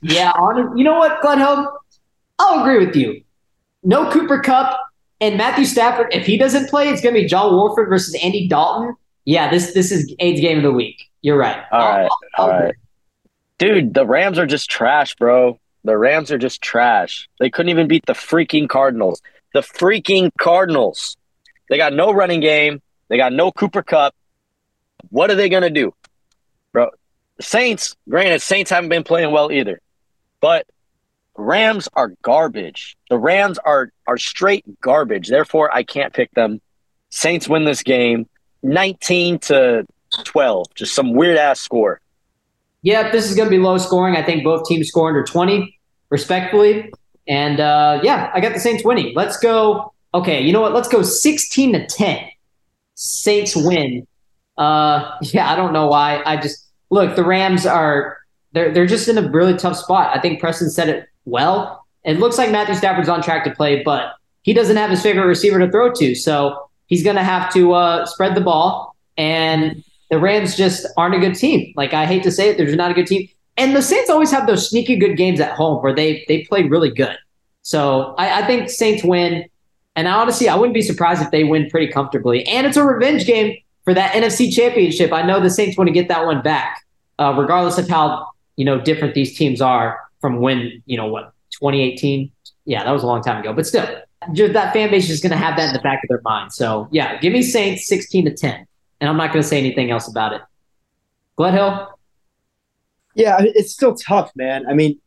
Yeah, on, you know what, Glenn Hope? I'll agree with you. No Cooper Kupp and Matthew Stafford. If he doesn't play, it's going to be John Wolford versus Andy Dalton. Yeah, this this is AIDS game of the week. You're right. All right, I'll, right, all Dude, the Rams are just trash, bro. The Rams are just trash. They couldn't even beat the freaking Cardinals. The freaking Cardinals. They got no running game. They got no Cooper Kupp. What are they to do? Bro, Saints, granted, Saints haven't been playing well either. But Rams are garbage. The Rams are are straight garbage. Therefore, I can't pick them. Saints win this game 19 to 12. Just some weird ass score. Yeah, this is going to be low scoring. I think both teams score under 20, respectfully. And uh, yeah, I got the Saints winning. Let's go. Okay, you know what? Let's go 16 to 10. Saints win. Uh, yeah, I don't know why. I just look. The Rams are they're they're just in a really tough spot. I think Preston said it well. It looks like Matthew Stafford's on track to play, but he doesn't have his favorite receiver to throw to, so he's going to have to uh, spread the ball. And the Rams just aren't a good team. Like I hate to say it, they're just not a good team. And the Saints always have those sneaky good games at home where they they play really good. So I, I think Saints win. And honestly, I wouldn't be surprised if they win pretty comfortably. And it's a revenge game for that NFC Championship. I know the Saints want to get that one back, uh, regardless of how you know different these teams are from when you know what 2018. Yeah, that was a long time ago, but still, just that fan base is going to have that in the back of their mind. So yeah, give me Saints 16 to 10, and I'm not going to say anything else about it. Glenn Hill. Yeah, it's still tough, man. I mean,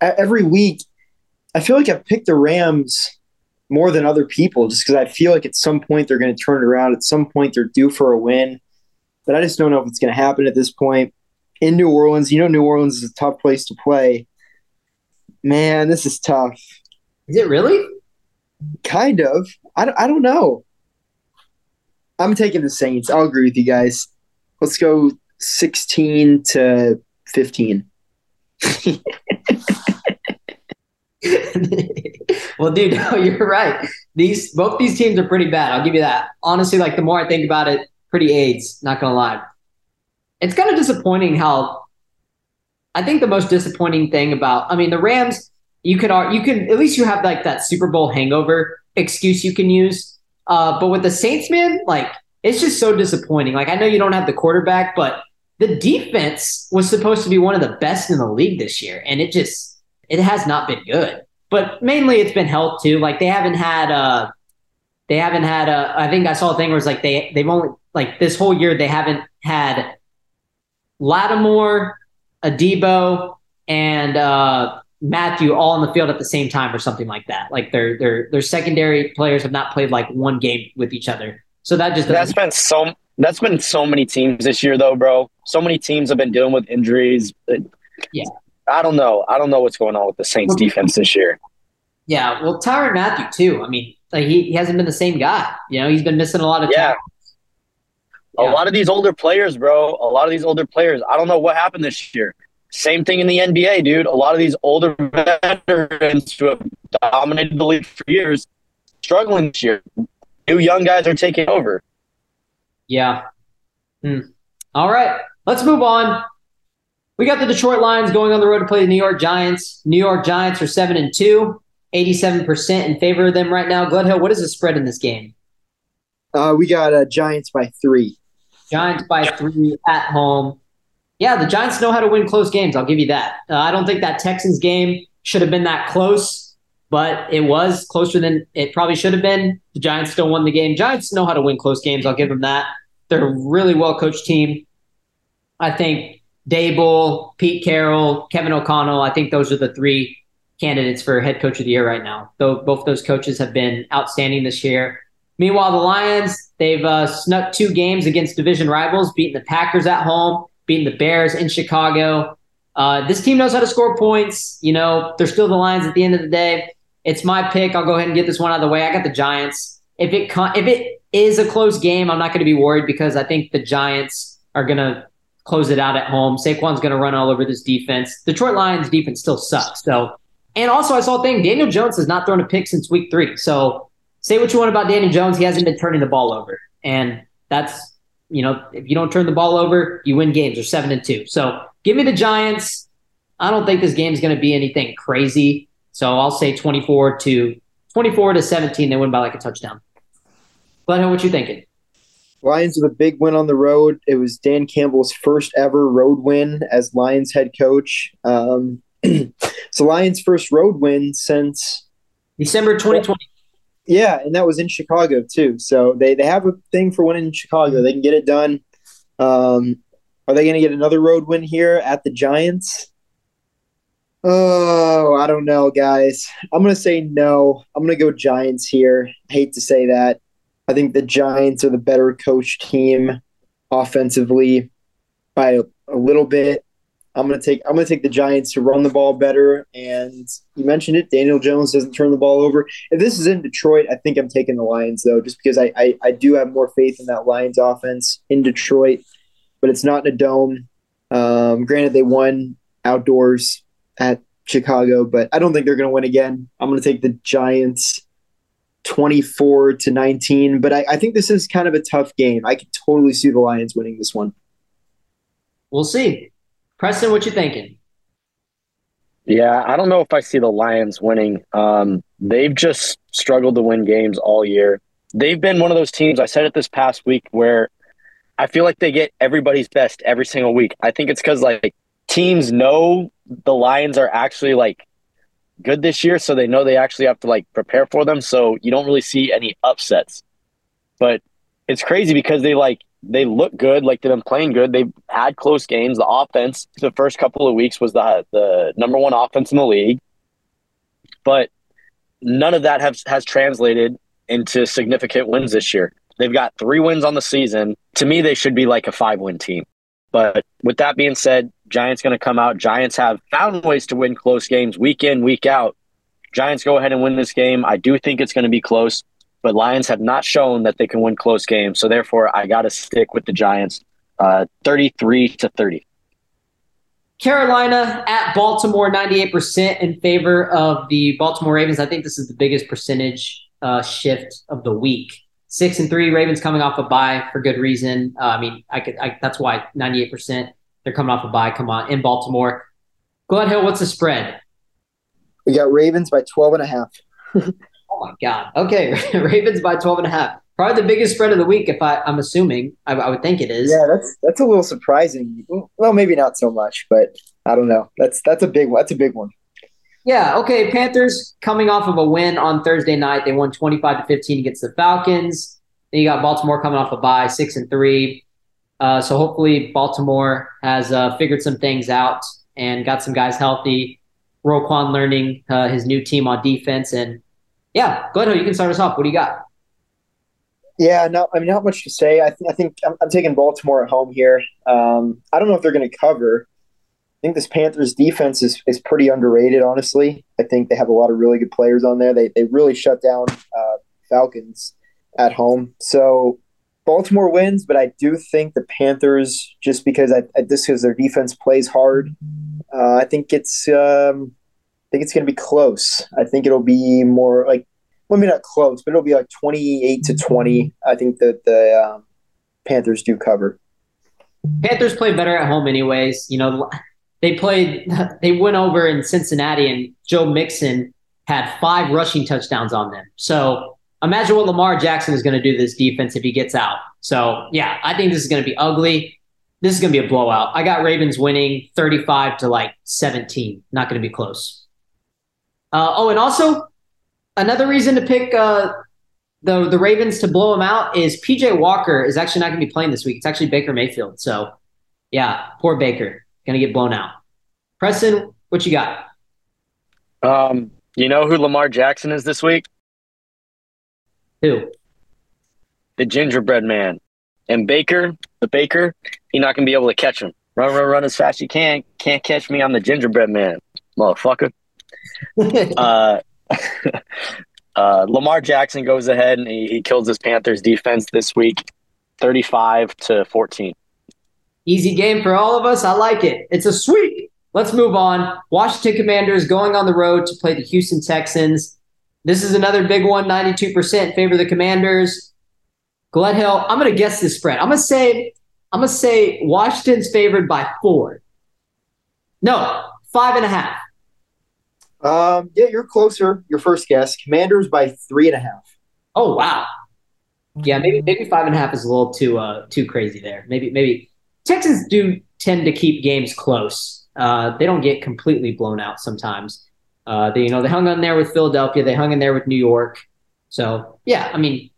every week, I feel like I've picked the Rams more than other people just because I feel like at some point they're going to turn it around. At some point, they're due for a win. But I just don't know if it's going to happen at this point. In New Orleans, you know, New Orleans is a tough place to play. Man, this is tough. Is it really? Kind of. I don't, I don't know. I'm taking the Saints. I'll agree with you guys. Let's go 16 to 15. well, dude, no, you're right. These both these teams are pretty bad. I'll give you that. Honestly, like the more I think about it, pretty AIDS. Not gonna lie. It's kind of disappointing how. I think the most disappointing thing about, I mean, the Rams. You could you can at least you have like that Super Bowl hangover excuse you can use. Uh, but with the Saints, man, like it's just so disappointing. Like I know you don't have the quarterback, but the defense was supposed to be one of the best in the league this year, and it just it has not been good. But mainly it's been health too. Like they haven't had uh they haven't had a. I think I saw a thing where it's like they they've only like this whole year they haven't had Lattimore, Adebo, and uh Mathieu all on the field at the same time or something like that. Like their their their secondary players have not played like one game with each other. So that just that's been so that's been so many teams this year though, bro. So many teams have been dealing with injuries. Yeah. I don't know. I don't know what's going on with the Saints defense this year. Yeah, well, Tyrann Mathieu too. I mean, like he, he hasn't been the same guy. You know, he's been missing a lot of yeah. Yeah. A lot of these older players, bro. A lot of these older players. I don't know what happened this year. Same thing in the NBA, dude. A lot of these older veterans who have dominated the league for years struggling this year. New young guys are taking over. Yeah. Hmm. All right. Let's move on. We got the Detroit Lions going on the road to play the New York Giants. New York Giants are 7 and 2, 87% in favor of them right now. Gledhill, what is the spread in this game? Uh, we got uh, Giants by three. Giants by three at home yeah, the Giants know how to win close games. I'll give you that. Uh, I don't think that Texans game should have been that close, but it was closer than it probably should have been. The Giants still won the game. Giants know how to win close games. I'll give them that. They're a really well coached team. I think Daboll, Pete Carroll, Kevin O'Connell. I think those are the three candidates for head coach of the year right now. Though both those coaches have been outstanding this year. Meanwhile, the Lions they've uh, snuck two games against division rivals, beating the Packers at home beating the Bears in Chicago. Uh, this team knows how to score points. You know, they're still the Lions at the end of the day. It's my pick. I'll go ahead and get this one out of the way. I got the Giants. If it if it is a close game, I'm not going to be worried because I think the Giants are going to close it out at home. Saquon's going to run all over this defense. Detroit Lions defense still sucks. So, and also I saw a thing. Daniel Jones has not thrown a pick since week three. So, say what you want about Daniel Jones, he hasn't been turning the ball over, and that's you know, if you don't turn the ball over, you win games. Or seven and two. So give me the Giants. I don't think this game is going to be anything crazy. So I'll say 24 to 24 to 17. They win by like a touchdown. But what you thinking? Lions with a big win on the road. It was Dan Campbell's first ever road win as Lions head coach. Um, so Lions' first road win since December 2020. Yeah, and that was in Chicago too. So they, they have a thing for winning in Chicago. They can get it done. Um, are they going to get another road win here at the Giants? Oh, I don't know, guys. I'm going to say no. I'm going to go Giants here. I hate to say that. I think the Giants are the better coach team offensively by a, a little bit. I'm gonna take I'm gonna take the Giants to run the ball better. And you mentioned it, Daniel Jones doesn't turn the ball over. If this is in Detroit, I think I'm taking the Lions though, just because I I, I do have more faith in that Lions offense in Detroit. But it's not in a dome. Um, granted, they won outdoors at Chicago, but I don't think they're to win again. I'm to take the Giants 24 to 19. But I, I think this is kind of a tough game. I could totally see the Lions winning this one. We'll see. Preston, what you thinking? Yeah, I don't know if I see the Lions winning. Um, they've just struggled to win games all year. They've been one of those teams. I said it this past week where I feel like they get everybody's best every single week. I think it's because like teams know the Lions are actually like good this year, so they know they actually have to like prepare for them. So you don't really see any upsets. But it's crazy because they like they look good, like they've been playing good. They've had close games. The offense, the first couple of weeks, was the the number one offense in the league, but none of that has has translated into significant wins this year. They've got three wins on the season. To me, they should be like a five win team. But with that being said, Giants going to come out. Giants have found ways to win close games week in, week out. Giants go ahead and win this game. I do think it's going to be close but Lions have not shown that they can win close games. So therefore, I got to stick with the Giants, uh, thirty-three to thirty. Carolina at Baltimore, ninety-eight percent in favor of the Baltimore Ravens. I think this is the biggest percentage uh, shift of the week. Six and three, Ravens coming off a bye for good reason. Uh, I mean, I could. I, that's why ninety-eight percent. They're coming off a bye. Come on, in Baltimore. Gledhill, what's the spread? We got Ravens by 12 and a half. My God. Okay. Ravens by 12 and a half. Probably the biggest spread of the week, if I, I'm assuming. I, I would think it is. Yeah, that's that's a little surprising. Well, maybe not so much, but I don't know. That's that's a big one. That's a big one. Yeah. Okay. Panthers coming off of a win on Thursday night. They won 25 to 15 against the Falcons. Then you got Baltimore coming off a bye, six and three. Uh, so hopefully Baltimore has uh, figured some things out and got some guys healthy. Roquan learning uh, his new team on defense. And yeah, go ahead, you can start us off. What do you got? Yeah, no, I mean, not much to say. I, th- I think I'm, I'm, taking Baltimore at home here. Um, I don't know if they're going to cover. I think this Panthers defense is, is pretty underrated, honestly. I think they have a lot of really good players on there. They, they really shut down uh, Falcons at home. So Baltimore wins, but I do think the Panthers, just because I, I just because their defense plays hard, uh, I think it's um, think it's going to be close. I think it'll be more like well, maybe not close, but it'll be like twenty-eight to twenty. I think that the um, Panthers do cover. Panthers play better at home, anyways. You know, they played, they went over in Cincinnati, and Joe Mixon had five rushing touchdowns on them. So imagine what Lamar Jackson is going to do to this defense if he gets out. So yeah, I think this is going to be ugly. This is going to be a blowout. I got Ravens winning 35 to like 17. Not going to be close. Uh, oh, and also another reason to pick uh, the the Ravens to blow them out is PJ Walker is actually not going to be playing this week. It's actually Baker Mayfield. So yeah, poor Baker going to get blown out. Preston, what you got? Um, you know who Lamar Jackson is this week? Who? The gingerbread man. And Baker, the Baker, he's not gonna be able to catch him. Run, run, run as fast as you can. Can't catch me. I'm the gingerbread man, motherfucker. Uh, uh, Lamar Jackson goes ahead and he, he kills his Panthers defense this week, 35 to 14. Easy game for all of us. I like it. It's a sweep. Let's move on. Washington Commanders going on the road to play the Houston Texans. This is another big one, 92% favor the Commanders. Glenn Hill, I'm going to guess this spread. I'm going to say, I'm going to say Washington's favored by four. No, five and a half. Um, yeah, you're closer. Your first guess. Commanders by three and a half. Oh wow. Yeah, maybe maybe five and a half is a little too uh too crazy there. Maybe maybe Texans do tend to keep games close. Uh, they don't get completely blown out sometimes. Uh, they, you know, they hung in there with Philadelphia. They hung in there with New York. So yeah, I mean,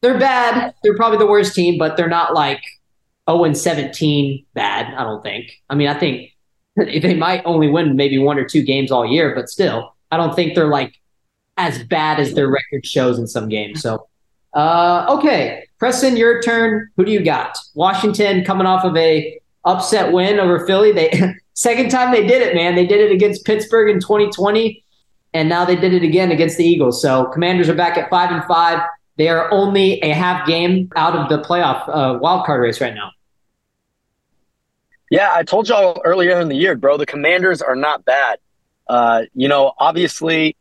they're bad. They're probably the worst team, but they're not like 0 and 17 bad. I don't think. I mean, I think they might only win maybe one or two games all year, but still, I don't think they're like as bad as their record shows in some games. So, uh, okay, Preston, your turn. Who do you got? Washington coming off of a upset win over Philly. They second time they did it, man. They did it against Pittsburgh in 2020, and now they did it again against the Eagles. So Commanders are back at five and five. They are only a half game out of the playoff uh, wild card race right now. Yeah, I told y'all earlier in the year, bro. The Commanders are not bad. Uh, you know, obviously,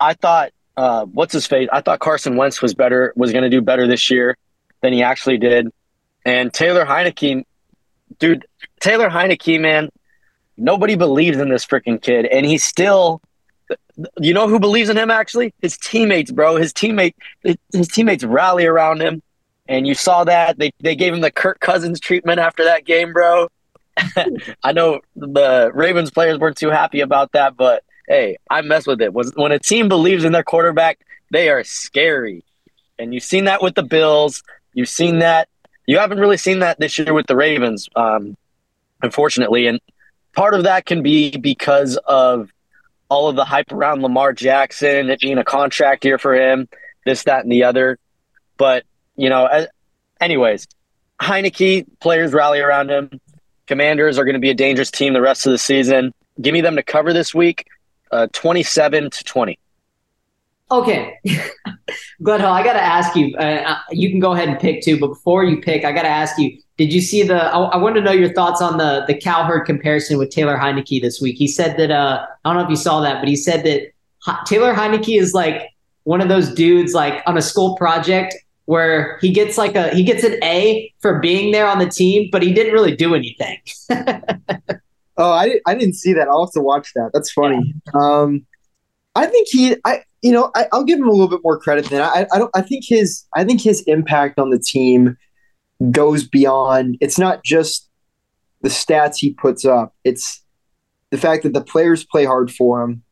I thought uh, what's his face? I thought Carson Wentz was better, was going to do better this year than he actually did. And Taylor Heinicke, dude, Taylor Heinicke, man, nobody believes in this freaking kid, and he's still. You know who believes in him? Actually, his teammates, bro. His teammate, his teammates rally around him, and you saw that they they gave him the Kirk Cousins treatment after that game, bro. I know the Ravens players weren't too happy about that, but hey, I mess with it. When a team believes in their quarterback, they are scary. And you've seen that with the Bills. You've seen that. You haven't really seen that this year with the Ravens, um, unfortunately. And part of that can be because of all of the hype around Lamar Jackson, it being a contract year for him, this, that, and the other. But, you know, anyways, Heinicke, players rally around him. Commanders are going to be a dangerous team the rest of the season. Give me them to cover this week, uh, 27 to 20. Okay, Glenn I got to ask you. Uh, uh, you can go ahead and pick too, but before you pick, I got to ask you: Did you see the? I, I want to know your thoughts on the the Cowherd comparison with Taylor Heinicke this week. He said that uh, I don't know if you saw that, but he said that Taylor Heinicke is like one of those dudes like on a school project where he gets like a he gets an A for being there on the team, but he didn't really do anything. oh, I didn't, I didn't see that. I'll have to watch that. That's funny. Yeah. Um, I think he, I you know, I, will give him a little bit more credit than I, I don't. I think his I think his impact on the team goes beyond. It's not just the stats he puts up. It's the fact that the players play hard for him.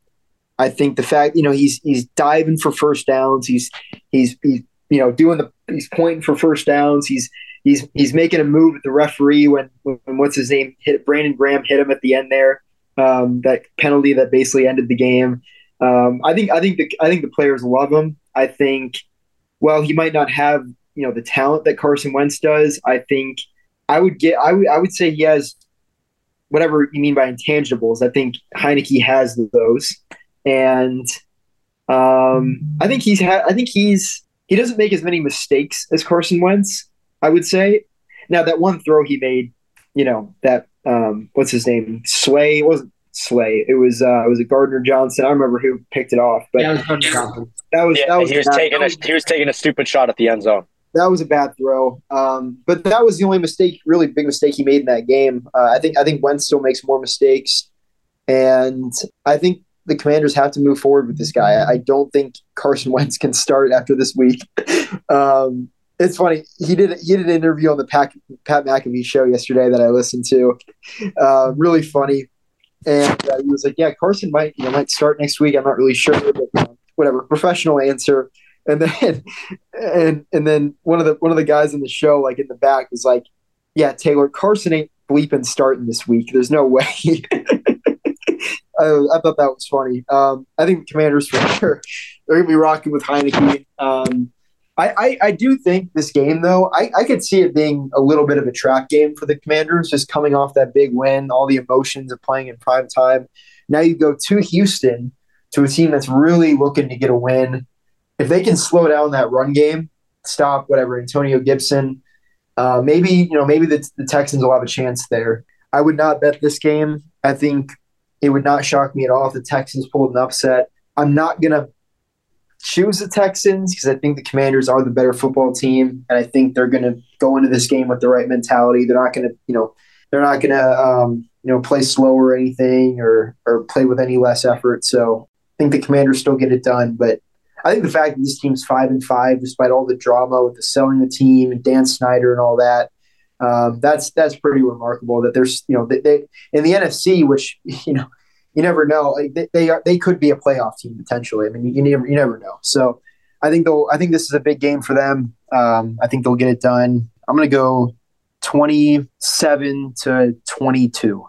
I think the fact you know he's he's diving for first downs. He's he's he's you know, doing the he's pointing for first downs. He's he's he's making a move at the referee when when what's his name hit Brandon Graham hit him at the end there. Um, that penalty that basically ended the game. Um, I think I think the I think the players love him. I think, well, he might not have you know the talent that Carson Wentz does. I think I would get I would I would say he has whatever you mean by intangibles. I think Heinicke has those, and um, I think he's had I think he's he doesn't make as many mistakes as Carson Wentz. I would say. Now that one throw he made, you know that um, what's his name? Sway it wasn't Slay. It was uh, it was a Gardner Johnson. I remember who picked it off, but Yeah, it was that was Yeah, that was he was bad- taking a he was taking a stupid shot at the end zone. that was a bad throw. Um, but that was the only mistake, really big mistake he made in that game. Uh, I think I think Wentz still makes more mistakes, and I think the Commanders have to move forward with this guy. I, don't think Carson Wentz can start after this week. um, it's funny he did he did an interview on the Pat, Pat McAfee show yesterday that I listened to. Uh, really funny, and uh, he was like, "Yeah, Carson might you know might start next week. I'm not really sure, but whatever." Professional answer. And then and and then one of the one of the guys in the show, like in the back, was like, "Yeah, Taylor Carson ain't bleeping starting this week. There's no way." I, I thought that was funny. Um, I think the Commanders for sure they're gonna be rocking with Heinicke. Um, I, I, I do think this game though, I, I could see it being a little bit of a trap game for the Commanders, just coming off that big win, all the emotions of playing in prime time. Now you go to Houston to a team that's really looking to get a win. If they can slow down that run game, stop whatever Antonio Gibson, uh, maybe you know maybe the, the Texans will have a chance there. I would not bet this game. I think it would not shock me at all if the Texans pulled an upset. I'm not gonna choose the Texans because I think the Commanders are the better football team, and I think they're gonna go into this game with the right mentality. They're not gonna, you know, they're not gonna, um, you know, play slow or anything or or play with any less effort. So I think the Commanders still get it done, but I think the fact that this team's five and five, despite all the drama with the selling the team and Dan Snyder and all that, um, that's that's pretty remarkable. That there's you know they, they in the NFC, which you know you never know, like they they, are, they could be a playoff team potentially. I mean, you, never you never know. So I think they'll I think this is a big game for them. Um, I think they'll get it done. I'm gonna go twenty seven to twenty two.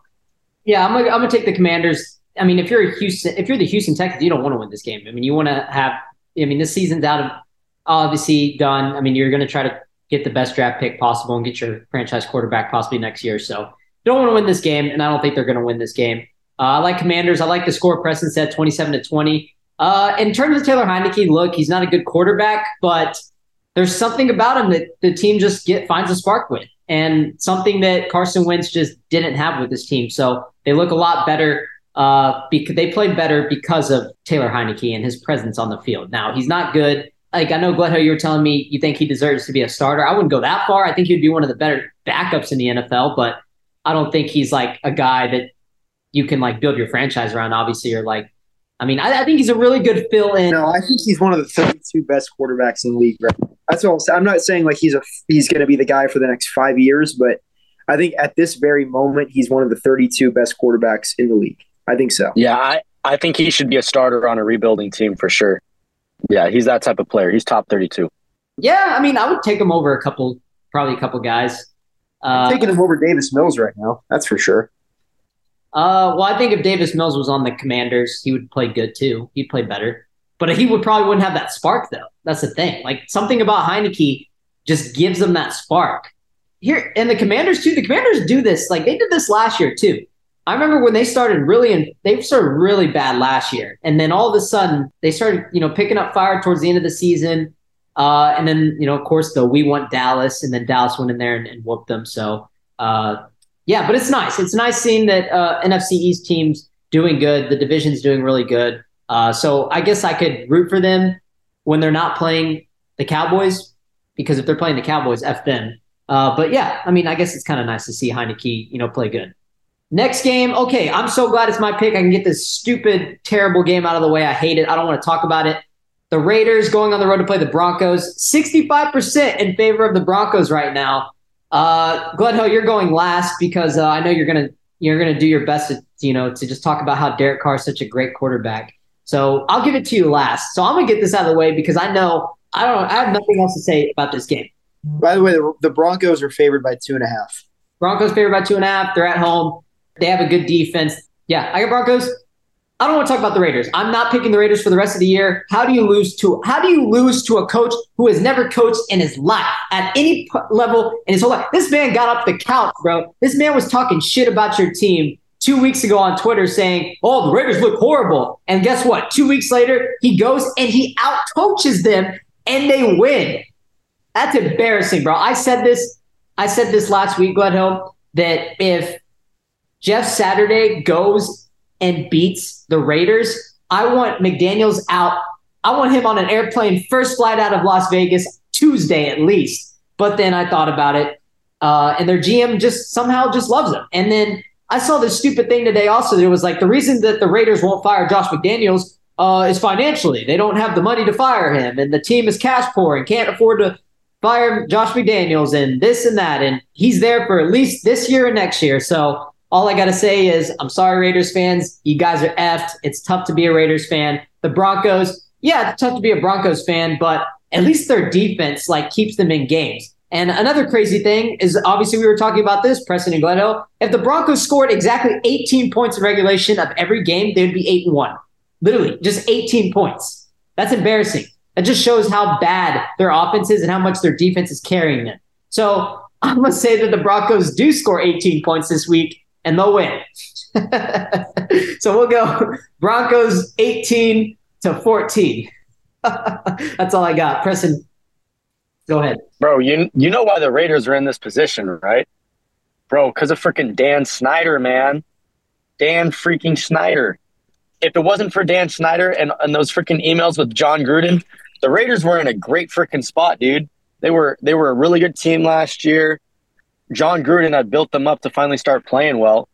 Yeah, I'm gonna, I'm gonna take the Commanders. I mean, if you're a Houston, if you're the Houston Texans, you don't want to win this game. I mean, you want to have. I mean, this season's out of obviously done. I mean, you're going to try to get the best draft pick possible and get your franchise quarterback possibly next year. So don't want to win this game, and I don't think they're going to win this game. Uh, I like Commanders. I like the score. Preston said 27 to 20. Uh, in terms of Taylor Heinicke, look, he's not a good quarterback, but there's something about him that the team just get finds a spark with, and something that Carson Wentz just didn't have with this team. So they look a lot better. Uh, because they played better because of Taylor Heinicke and his presence on the field. Now he's not good. Like I know, Gledhill, you were telling me you think he deserves to be a starter. I wouldn't go that far. I think he'd be one of the better backups in the NFL, but I don't think he's like a guy that you can like build your franchise around. Obviously, or like, I mean, I, I think he's a really good fill in. No, I think he's one of the 32 best quarterbacks in the league. Right? That's all. I'm. I'm not saying like he's a he's going to be the guy for the next five years, but I think at this very moment he's one of the 32 best quarterbacks in the league. I think so. Yeah, I, I think he should be a starter on a rebuilding team for sure. Yeah, he's that type of player. He's top 32. Yeah, I mean, I would take him over a couple, probably a couple guys. Uh, taking him over Davis Mills right now. That's for sure. Uh, well, I think if Davis Mills was on the Commanders, he would play good too. He'd play better, but he would probably wouldn't have that spark though. That's the thing. Like something about Heinicke just gives them that spark. Here and the Commanders too. The Commanders do this. Like they did this last year too. I remember when they started really and they started really bad last year, and then all of a sudden they started, you know, picking up fire towards the end of the season. Uh, and then you know, of course, the we want Dallas, and then Dallas went in there and, and whooped them. So uh, yeah, but it's nice. It's nice seeing that uh, NFC East teams doing good. The division's doing really good. Uh, so I guess I could root for them when they're not playing the Cowboys because if they're playing the Cowboys, f them. Uh, but yeah, I mean, I guess it's kind of nice to see Heinicke, you know, play good. Next game, okay. I'm so glad it's my pick. I can get this stupid, terrible game out of the way. I hate it. I don't want to talk about it. The Raiders going on the road to play the Broncos. 65% in favor of the Broncos right now. Uh, Gledhill, you're going last because uh, I know you're gonna you're gonna do your best to you know to just talk about how Derek Carr is such a great quarterback. So I'll give it to you last. So I'm gonna get this out of the way because I know I don't I have nothing else to say about this game. By the way, the, the Broncos are favored by two and a half. Broncos favored by two and a half. They're at home. They have a good defense. Yeah, I got Broncos. I don't want to talk about the Raiders. I'm not picking the Raiders for the rest of the year. How do you lose to how do you lose to a coach who has never coached in his life at any level in his whole life? This man got up the couch, bro. This man was talking shit about your team two weeks ago on Twitter saying, "Oh, the Raiders look horrible." And guess what? Two weeks later, he goes and he out coaches them, and they win. That's embarrassing, bro. I said this. I said this last week, Gledhill, that if Jeff Saturday goes and beats the Raiders, I want McDaniels out. I want him on an airplane first flight out of Las Vegas Tuesday at least. But then I thought about it, uh, and their GM just somehow just loves him. And then I saw this stupid thing today also it was like the reason that the Raiders won't fire Josh McDaniels uh, is financially. They don't have the money to fire him, and the team is cash poor and can't afford to fire Josh McDaniels and this and that. And he's there for at least this year and next year. So all I got to say is, I'm sorry, Raiders fans. You guys are effed. It's tough to be a Raiders fan. The Broncos, yeah, it's tough to be a Broncos fan, but at least their defense like keeps them in games. And another crazy thing is obviously we were talking about this, Preston and Glenhill. If the Broncos scored exactly 18 points in regulation of every game, they'd be eight and one. Literally, just 18 points. That's embarrassing. That just shows how bad their offense is and how much their defense is carrying them. So I'm gonna say that the Broncos do score 18 points this week and they'll win. so we'll go Broncos 18 to 14. That's all I got. Preston, go ahead. Bro, you you know why the Raiders are in this position, right? Bro, because of freaking Dan Snyder, man. Dan freaking Snyder. If it wasn't for Dan Snyder and, and those freaking emails with Jon Gruden, the Raiders were in a great freaking spot, dude. They were they were a really good team last year. Jon Gruden had built them up to finally start playing well,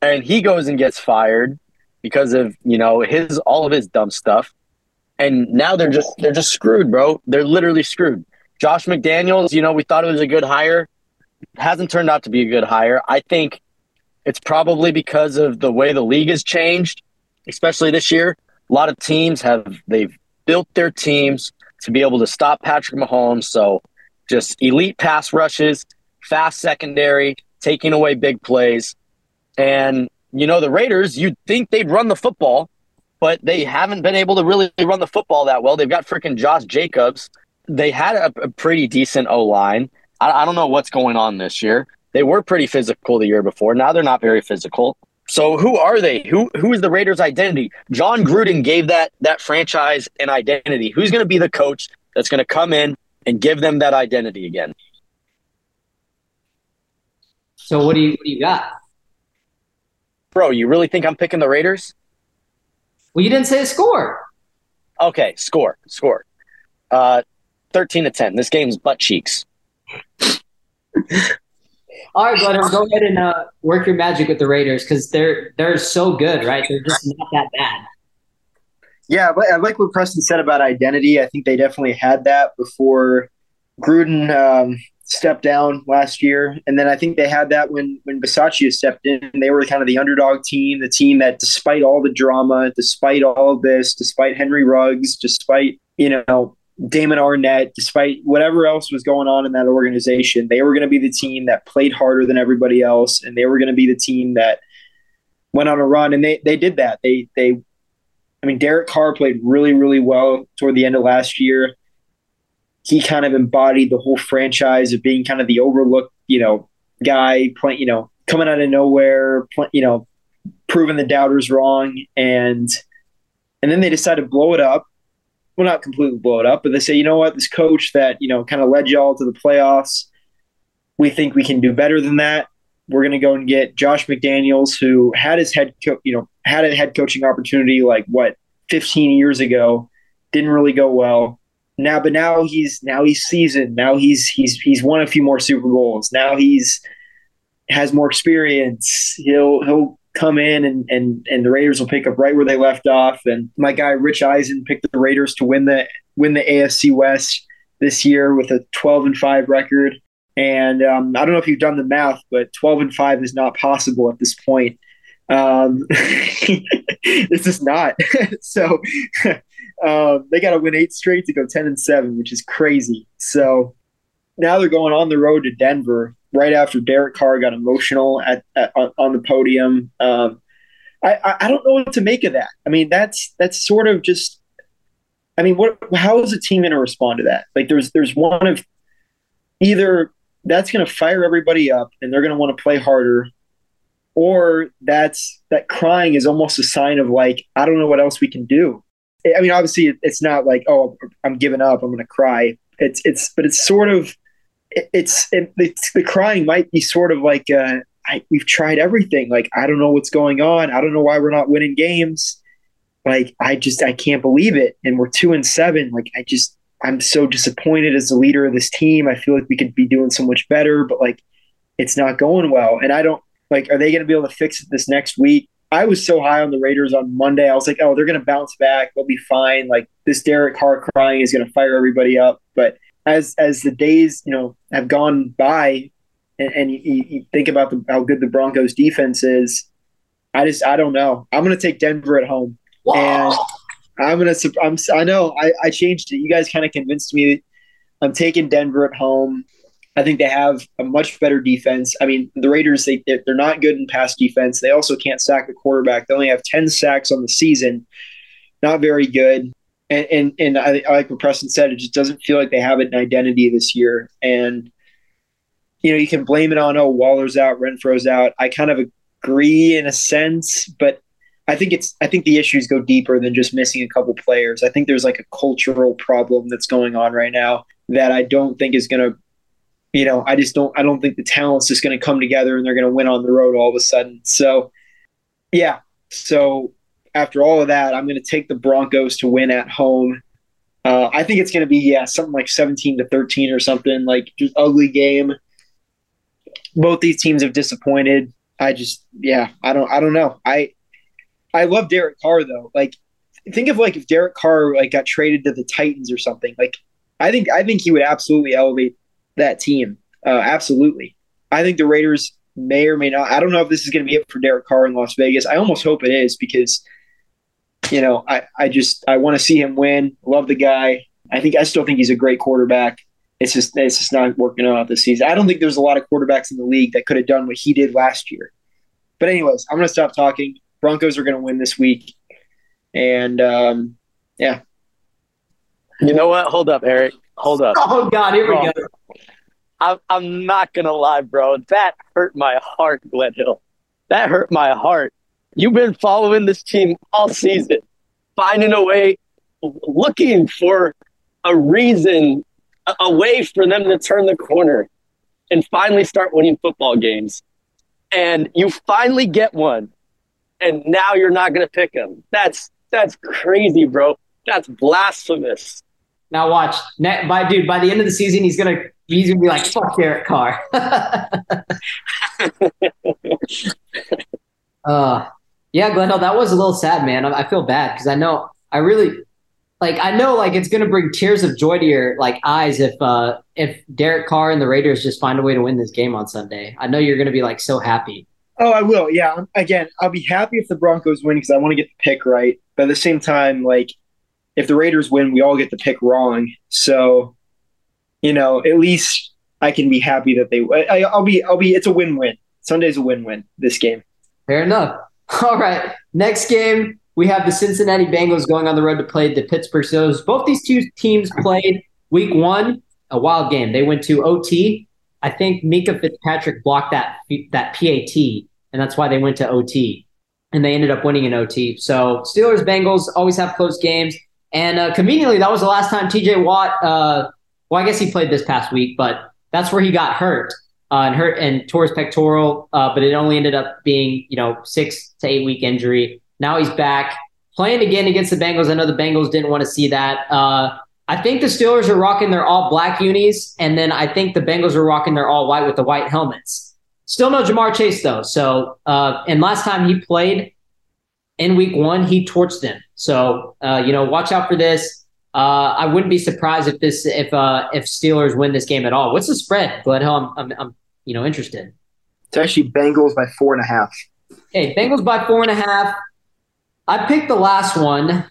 and he goes and gets fired because of you know his all of his dumb stuff, and now they're just they're just screwed, bro. They're literally screwed. Josh McDaniels, you know, we thought it was a good hire, hasn't turned out to be a good hire. I think it's probably because of the way the league has changed, especially this year. A lot of teams have they've built their teams to be able to stop Patrick Mahomes. So just elite pass rushes, fast secondary, taking away big plays. And, you know, the Raiders, you'd think they'd run the football, but they haven't been able to really run the football that well. They've got freaking Josh Jacobs. They had a, a pretty decent O line. I, I don't know what's going on this year. They were pretty physical the year before. Now they're not very physical. So who are they? Who who is the Raiders' identity? Jon Gruden gave that that franchise an identity. Who's going to be the coach that's going to come in and give them that identity again? So what do you what do you got? Bro, you really think I'm picking the Raiders? Well, you didn't say a score. Okay, score, score. Uh, thirteen to ten. This game's butt cheeks. All right, Glenn, go ahead and uh, work your magic with the Raiders because they're they're so good, right? They're just not that bad. Yeah, but I like what Preston said about identity. I think they definitely had that before Gruden um, stepped down last year, and then I think they had that when when Bisaccia stepped in. They were kind of the underdog team, the team that, despite all the drama, despite all of this, despite Henry Ruggs, despite you know Damon Arnette, despite whatever else was going on in that organization, they were going to be the team that played harder than everybody else, and they were going to be the team that went on a run, and they they did that. They they, I mean, Derek Carr played really really well toward the end of last year he kind of embodied the whole franchise of being kind of the overlooked, you know, guy playing, you know, coming out of nowhere, play, you know, proving the doubters wrong, and and then they decide to blow it up. Well, not completely blow it up, but they say, you know what, this coach that you know kind of led y'all to the playoffs, we think we can do better than that. We're going to go and get Josh McDaniels, who had his head, co- you know, had a head coaching opportunity like what 15 years ago, didn't really go well now but now he's now he's seasoned. Now he's he's he's won a few more super bowls. Now he's has more experience. He'll he'll come in and and and the raiders will pick up right where they left off. And my guy rich eisen picked the raiders to win the win the afc west this year with a 12 and 5 record. And um, i don't know if you've done the math but 12 and 5 is not possible at this point. Um, this is not. So um, they got to win eight straight to go 10 and 7, which is crazy. So now they're going on the road to Denver right after Derek Carr got emotional at, at on the podium. Um, I, I don't know what to make of that. I mean, that's that's sort of just. I mean, what? How is a team going to respond to that? Like, there's there's one of either that's going to fire everybody up and they're going to want to play harder, or that's that crying is almost a sign of like I don't know what else we can do. I mean, obviously, it's not like oh I'm giving up, I'm going to cry. It's it's but it's sort of it's, it, it's the crying might be sort of like uh, I, we've tried everything. Like I don't know what's going on. I don't know why we're not winning games. Like I just I can't believe it. And we're two and seven. Like I just I'm so disappointed as the leader of this team. I feel like we could be doing so much better, but like it's not going well. And I don't like are they going to be able to fix it this next week? I was so high on the Raiders on Monday. I was like, oh, they're going to bounce back. They'll be fine. Like this Derek Carr crying is going to fire everybody up. But as as the days you know have gone by, and, and you, you, think about the, how good the Broncos defense is, I just I don't know. I'm going to take Denver at home, and I'm going to. I'm I know I, I changed it. You guys kind of convinced me. I'm taking Denver at home. I think they have a much better defense. I mean, the Raiders they they're not good in pass defense. They also can't sack the quarterback. They only have ten sacks on the season. Not very good and and, and I, like what Preston said. It just doesn't feel like they have an identity this year. And you know, you can blame it on oh Waller's out, Renfrow's out. I kind of agree in a sense, but I think it's I think the issues go deeper than just missing a couple players. I think there's like a cultural problem that's going on right now that I don't think is going to you know, I just don't I don't think the talent's just going to come together and they're going to win on the road all of a sudden. So yeah. So after all of that, I'm going to take the Broncos to win at home. Uh, I think it's going to be yeah something like 17 to 13 or something like just ugly game. Both these teams have disappointed. I just yeah I don't I don't know I I love Derek Carr though like think of like if Derek Carr like got traded to the Titans or something like I think I think he would absolutely elevate that team uh, absolutely I think the Raiders may or may not I don't know if this is going to be it for Derek Carr in Las Vegas I almost hope it is because you know, I, I just I want to see him win. Love the guy. I think I still think he's a great quarterback. It's just it's just not working out this season. I don't think there's a lot of quarterbacks in the league that could have done what he did last year. But anyways, I'm gonna stop talking. Broncos are gonna win this week, and um, yeah. You know what? Hold up, Eric. Hold up. Oh God, here we go. I'm, I'm not gonna lie, bro. That hurt my heart, Gledhill. That hurt my heart You've been following this team all season, finding a way, looking for a reason, a, a way for them to turn the corner and finally start winning football games. And you finally get one, and now you're not to pick them. That's that's crazy, bro. That's blasphemous. Now watch, by dude, by the end of the season, he's gonna he's gonna be like, "Fuck Derek Carr." uh, yeah, Gledhill, that was a little sad, man. I, I feel bad because I know I really like I know like it's gonna bring tears of joy to your like eyes if uh if Derek Carr and the Raiders just find a way to win this game on Sunday. I know you're gonna be like so happy. Oh, I will. Yeah. Again, I'll be happy if the Broncos win because I want to get the pick right. But at the same time, like if the Raiders win, we all get the pick wrong. So, you know, at least I can be happy that they. I, I'll be. I'll be. It's a win-win. Sunday's a win-win. This game. Fair enough. All right. Next game, we have the Cincinnati Bengals going on the road to play the Pittsburgh Steelers. Both these two teams played week one, a wild game. They went to OT. I think Minkah Fitzpatrick blocked that that PAT, and that's why they went to OT. And they ended up winning in OT. So Steelers Bengals always have close games. And uh, conveniently, that was the last time TJ Watt. Uh, well, I guess he played this past week, but that's where he got hurt uh, and hurt and tore his pectoral, uh, but it only ended up being you know six to eight week injury. Now he's back playing again against the Bengals. I know the Bengals didn't want to see that. Uh, I think the Steelers are rocking their all black unis, and then I think the Bengals are rocking their all white with the white helmets. Still no Ja'Marr Chase though. So uh, and last time he played in week one, he torched them. So uh, you know, watch out for this. Uh, I wouldn't be surprised if this if uh, if Steelers win this game at all. What's the spread, Gledhill? I'm, I'm, I'm you know interested. It's actually Bengals by four and a half. Okay, Bengals by four and a half. I picked the last one.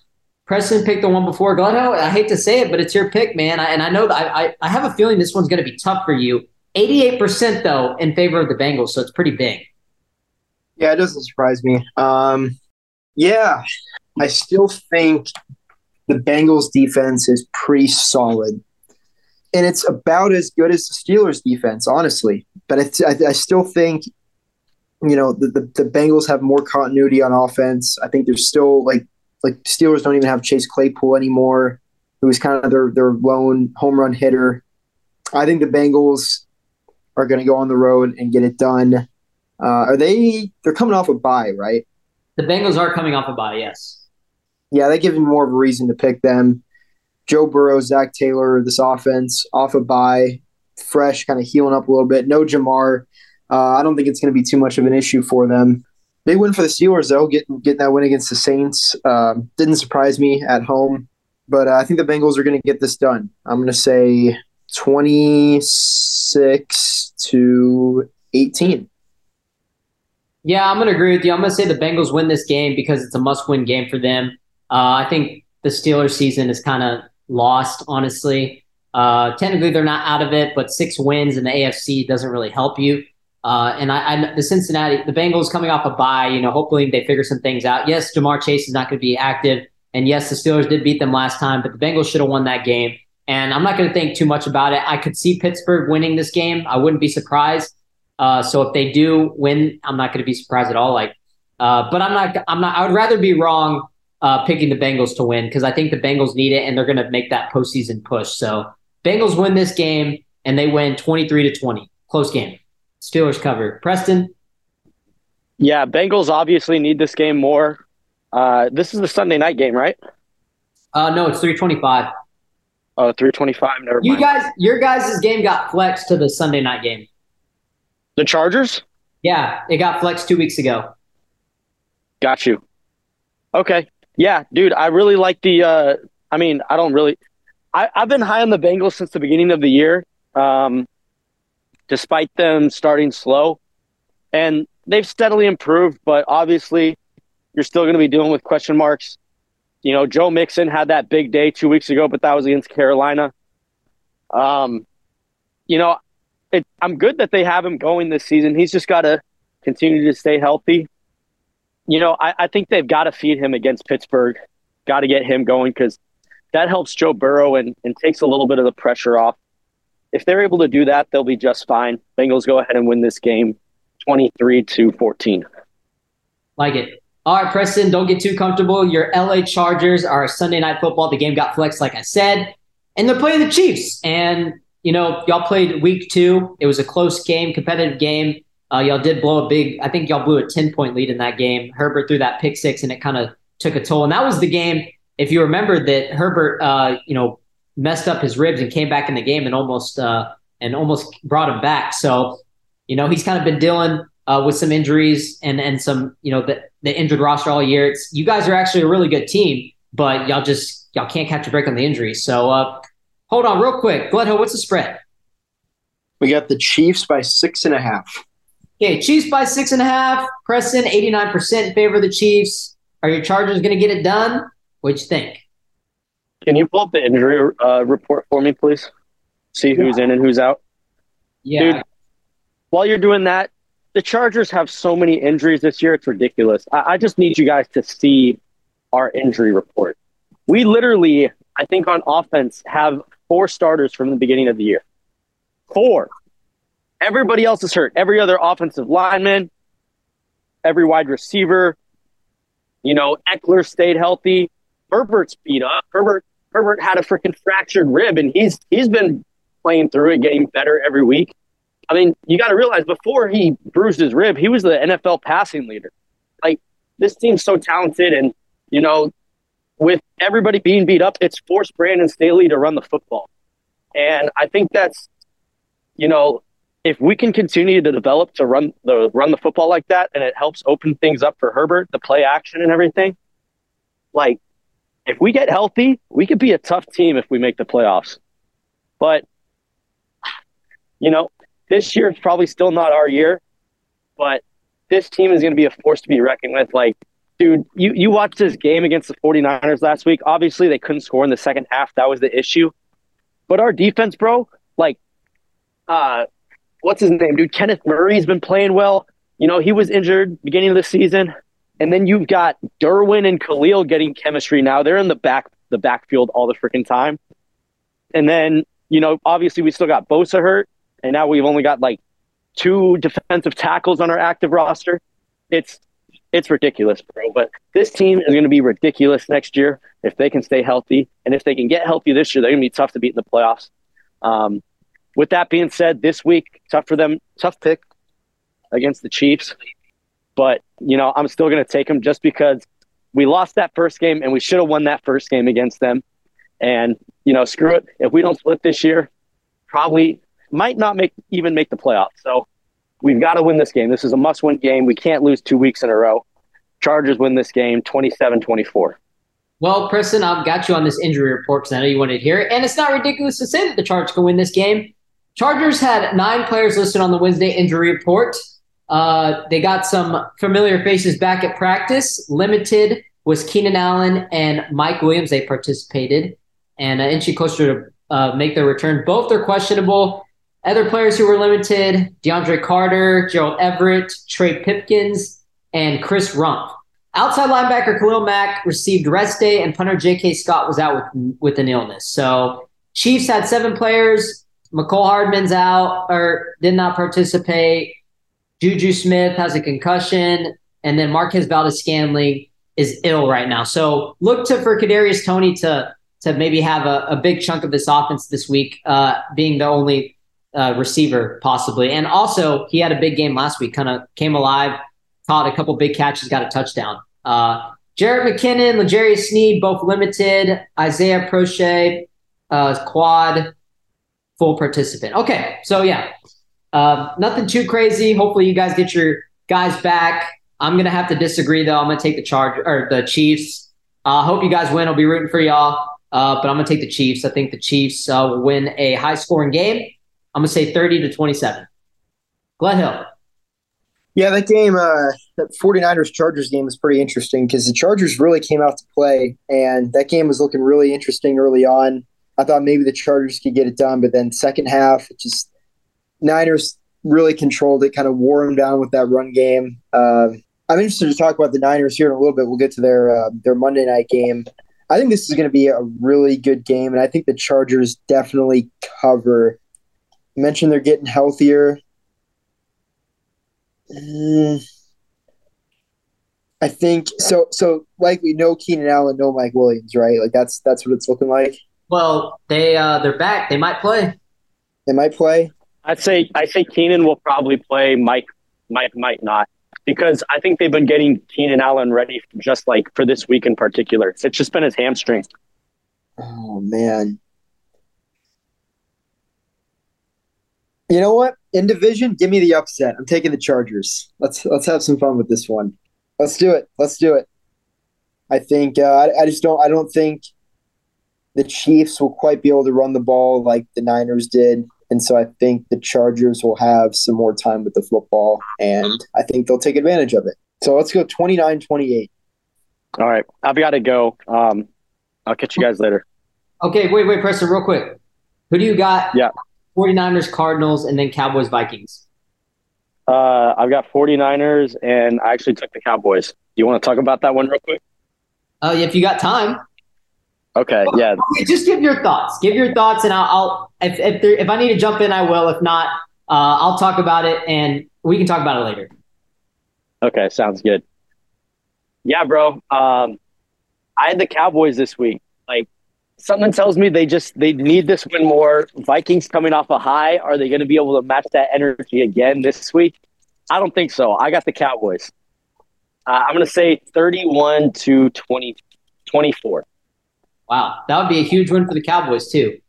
Preston picked the one before. Ahead. I hate to say it, but it's your pick, man. I, and I know that I, I, I have a feeling this one's going to be tough for you. 88% though in favor of the Bengals, so it's pretty big. Yeah, it doesn't surprise me. Um, Yeah, I still think the Bengals defense is pretty solid. And it's about as good as the Steelers defense, honestly. But I, I still think, you know, the, the, the Bengals have more continuity on offense. I think there's still like like Steelers don't even have Chase Claypool anymore, who was kind of their their lone home run hitter. I think the Bengals are going to go on the road and get it done. Uh, are they? They're coming off a bye, right? The Bengals are coming off a bye. Yes. Yeah, they give me more of a reason to pick them. Joe Burrow, Zac Taylor, this offense off a bye, fresh, kind of healing up a little bit. No Ja'Marr. Uh, I don't think it's going to be too much of an issue for them. Big win for the Steelers, though, getting getting that win against the Saints. Um, didn't surprise me at home, but uh, I think the Bengals are going to get this done. I'm going to say 26 to 18. Yeah, I'm going to agree with you. I'm going to say the Bengals win this game because it's a must win game for them. Uh, I think the Steelers season is kind of lost, honestly. Uh, technically, they're not out of it, but six wins in the AFC doesn't really help you. Uh, and I, I, the Cincinnati, the Bengals coming off a bye, you know, hopefully they figure some things out. Yes, Ja'Marr Chase is not going to be active. And yes, the Steelers did beat them last time, but the Bengals should have won that game. And I'm not going to think too much about it. I could see Pittsburgh winning this game. I wouldn't be surprised. Uh, so if they do win, I'm not going to be surprised at all. Like, uh, but I'm not. I'm not. I would rather be wrong uh, picking the Bengals to win because I think the Bengals need it and they're going to make that postseason push. So Bengals win this game and they win 23 to 20. Close game. Steelers cover. Preston. Yeah, Bengals obviously need this game more. Uh, this is the Sunday night game, right? Uh, no, it's 325. Oh, 325. Never you mind. guys, your guys' game got flexed to the Sunday night game. The Chargers? Yeah, it got flexed two weeks ago. Got you. Okay. Yeah, dude, I really like the. Uh, I mean, I don't really. I, I've been high on the Bengals since the beginning of the year, um, despite them starting slow, and they've steadily improved. But obviously, you're still going to be dealing with question marks. You know, Joe Mixon had that big day two weeks ago, but that was against Carolina. Um, you know, it, I'm good that they have him going this season. He's just got to continue to stay healthy. You know, I, I think they've got to feed him against Pittsburgh. Got to get him going because that helps Joe Burrow and, and takes a little bit of the pressure off. If they're able to do that, they'll be just fine. Bengals go ahead and win this game 23 to 14. Like it. All right, Preston, don't get too comfortable. Your LA Chargers are Sunday night football. The game got flexed, like I said, and they're playing the Chiefs. And, you know, y'all played week two. It was a close game, competitive game. Uh, y'all did blow a big, I think y'all blew a 10 point lead in that game. Herbert threw that pick six and it kind of took a toll. And that was the game, if you remember, that Herbert, uh, you know, messed up his ribs and came back in the game and almost, uh, and almost brought him back. So, you know, he's kind of been dealing uh, with some injuries and and some you know the, the injured roster all year. It's you guys are actually a really good team, but y'all just y'all can't catch a break on the injuries. So uh, hold on real quick, Gledhill, what's the spread? We got the Chiefs by six and a half. Okay, Chiefs by six and a half. Preston, eighty nine percent in favor of the Chiefs. Are your Chargers going to get it done? What'd you think? Can you pull up the injury uh, report for me, please? See who's in and who's out. Yeah. Dude, while you're doing that, the Chargers have so many injuries this year, it's ridiculous. I, I, just need you guys to see our injury report. We literally, I think on offense, have four starters from the beginning of the year. Four. Everybody else is hurt. Every other offensive lineman, every wide receiver, you know, Ekeler stayed healthy. Herbert's beat up. Herbert Herbert had a freaking fractured rib, and he's he's been playing through it, getting better every week. I mean, you got to realize before he bruised his rib, he was the NFL passing leader. Like this team's so talented, and you know, with everybody being beat up, it's forced Brandon Staley to run the football, and I think that's, you know, if we can continue to develop to run the run the football like that, and it helps open things up for Herbert, the play action and everything, like if we get healthy, we could be a tough team if we make the playoffs. But you know, this year is probably still not our year, but this team is going to be a force to be reckoned with. Like, dude, you, you watched this game against the 49ers last week. Obviously, they couldn't score in the second half. That was the issue. But our defense, bro, like, uh, what's his name, dude? Kenneth Murray's been playing well. You know, he was injured beginning of the season. And then you've got Derwin and Khalil getting chemistry now. They're in the back the backfield all the freaking time. And then, you know, obviously we still got Bosa hurt, and now we've only got like two defensive tackles on our active roster. It's it's ridiculous, bro. But this team is going to be ridiculous next year if they can stay healthy, and if they can get healthy this year, they're going to be tough to beat in the playoffs. Um, with that being said, this week tough for them, tough pick against the Chiefs, but you know I'm still going to take them just because we lost that first game and we should have won that first game against them. And you know, screw it. If we don't split this year, probably might not make even make the playoffs. So we've got to win this game. This is a must win game. We can't lose two weeks in a row. Chargers win this game 27 24. Well, Preston, I've got you on this injury report because I know you wanted to hear it. And it's not ridiculous to say that the Chargers can win this game. Chargers had nine players listed on the Wednesday injury report. Uh, they got some familiar faces back at practice. Limited was Keenan Allen and Mike Williams. They participated and uh, closer to uh, make their return. Both are questionable. Other players who were limited DeAndre Carter, Gerald Everett, Trey Pipkins, and Chris Rumph. Outside linebacker Khalil Mack received rest day, and punter J.K. Scott was out with, with an illness. So Chiefs had seven players. Mecole Hardman's out or did not participate. Juju Smith has a concussion, and then Marquez Valdes-Scantling is ill right now. So look to for Kadarius Toney to to maybe have a, a big chunk of this offense this week, uh, being the only uh, receiver possibly. And also, he had a big game last week, kind of came alive, caught a couple big catches, got a touchdown. Uh, McKinnon, L'Jarius Sneed, both limited. Isaiah Proche, uh, quad, full participant. Okay, so yeah, uh, nothing too crazy. Hopefully, you guys get your guys back. I'm gonna have to disagree though. I'm gonna take the charge or the Chiefs. I uh, hope you guys win. I'll be rooting for y'all. Uh, but I'm to take the Chiefs. I think the Chiefs uh, will win a high scoring game. I'm to say 30 to 27. Gledhill. Yeah, that game, uh, that 49ers Chargers game is pretty interesting because the Chargers really came out to play, and that game was looking really interesting early on. I thought maybe the Chargers could get it done, but then second half, it just Niners really controlled it, kind of wore them down with that run game. Uh, I'm interested to talk about the Niners here in a little bit. We'll get to their uh, their Monday night game. I think this is going to be a really good game, and I think the Chargers definitely cover. You mentioned they're getting healthier. Mm, I think so. So, like we know, Keenan Allen, no Mike Williams, right? Like that's that's what it's looking like. Well, they uh, they're back. They might play. They might play. I'd say I say Keenan will probably play. Mike Mike might not because I think they've been getting Keenan Allen ready just like for this week in particular. It's just been his hamstring. Oh man. You know what? In division, give me the upset. I'm taking the Chargers. Let's let's have some fun with this one. Let's do it. Let's do it. I think uh, I, I just don't I don't think the Chiefs will quite be able to run the ball like the Niners did. And so I think the Chargers will have some more time with the football, and I think they'll take advantage of it. So let's go 29 28. All right. I've got to go. Um, I'll catch you guys later. Okay, wait, wait, Preston, real quick. Who do you got? Yeah. 49ers, Cardinals, and then Cowboys, Vikings. Uh, I've got 49ers, and I actually took the Cowboys. Do you want to talk about that one real quick? Uh, if you got time. Okay, yeah. Okay, just give your thoughts. Give your thoughts, and I'll, I'll if if, there, if I need to jump in, I will. If not, uh, I'll talk about it, and we can talk about it later. Okay, sounds good. Yeah, bro. Um, I had the Cowboys this week. Like something tells me they just they need this win more. Vikings coming off a high. Are they going to be able to match that energy again this week? I don't think so. I got the Cowboys. Uh, I'm going to say 31 to 20, 24. Wow, that would be a huge win for the Cowboys too.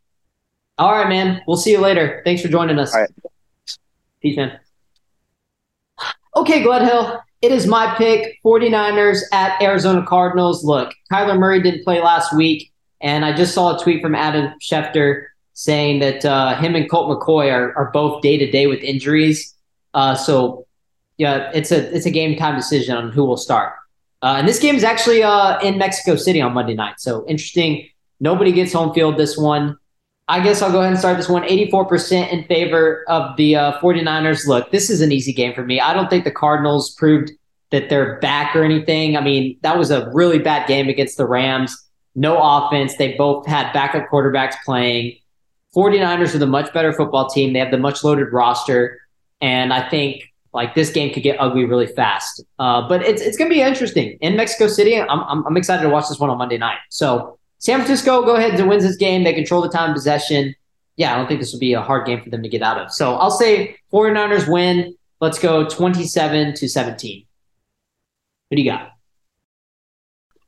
All right, man. We'll see you later. Thanks for joining us. All right. Peace, man. Okay, Gledhill. It is my pick 49ers at Arizona Cardinals. Look, Kyler Murray didn't play last week, and I just saw a tweet from Adam Schefter saying that uh, him and Colt McCoy are, are both day to day with injuries. Uh, so, yeah, it's a it's a game time decision on who will start. Uh, and this game is actually uh, in Mexico City on Monday night. So interesting. Nobody gets home field this one. I guess I'll go ahead and start this one. 84% in favor of the uh, 49ers. Look, this is an easy game for me. I don't think the Cardinals proved that they're back or anything. I mean, that was a really bad game against the Rams. No offense. They both had backup quarterbacks playing. 49ers are the much better football team. They have the much loaded roster. And I think like this game could get ugly really fast. Uh, but it's, it's to be interesting in Mexico City. I'm, I'm, I'm excited to watch this one on Monday night. So San Francisco go ahead and wins this game. They control the time possession. Yeah, I don't think this will be a hard game for them to get out of. So I'll say 49ers win. Let's go 27 to 17. What do you got?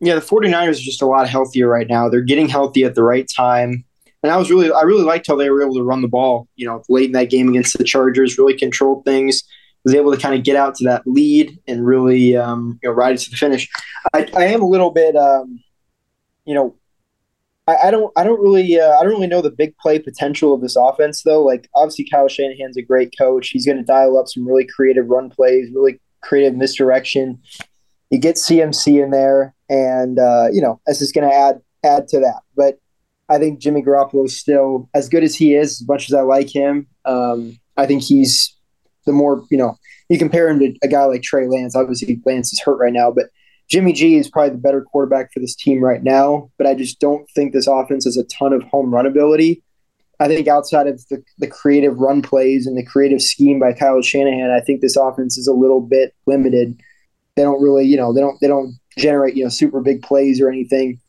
Yeah, the 49ers are just a lot healthier right now. They're getting healthy at the right time. And I was really I really liked how they were able to run the ball, you know, late in that game against the Chargers, really controlled things, was able to kind of get out to that lead and really um, you know, ride it to the finish. I, I am a little bit um, you know, I, I don't I don't really uh, I don't really know the big play potential of this offense though. Like obviously Kyle Shanahan's a great coach. He's going to dial up some really creative run plays, really creative misdirection. You get CMC in there, and uh, you know this is going to add add to that. But I think Jimmy Garoppolo is still as good as he is. As much as I like him, um, I think he's the more you know. You compare him to a guy like Trey Lance. Obviously, Lance is hurt right now, but Jimmy G is probably the better quarterback for this team right now. But I just don't think this offense has a ton of home run ability. I think outside of the, the creative run plays and the creative scheme by Kyle Shanahan, I think this offense is a little bit limited. They don't really, you know, they don't they don't generate you know super big plays or anything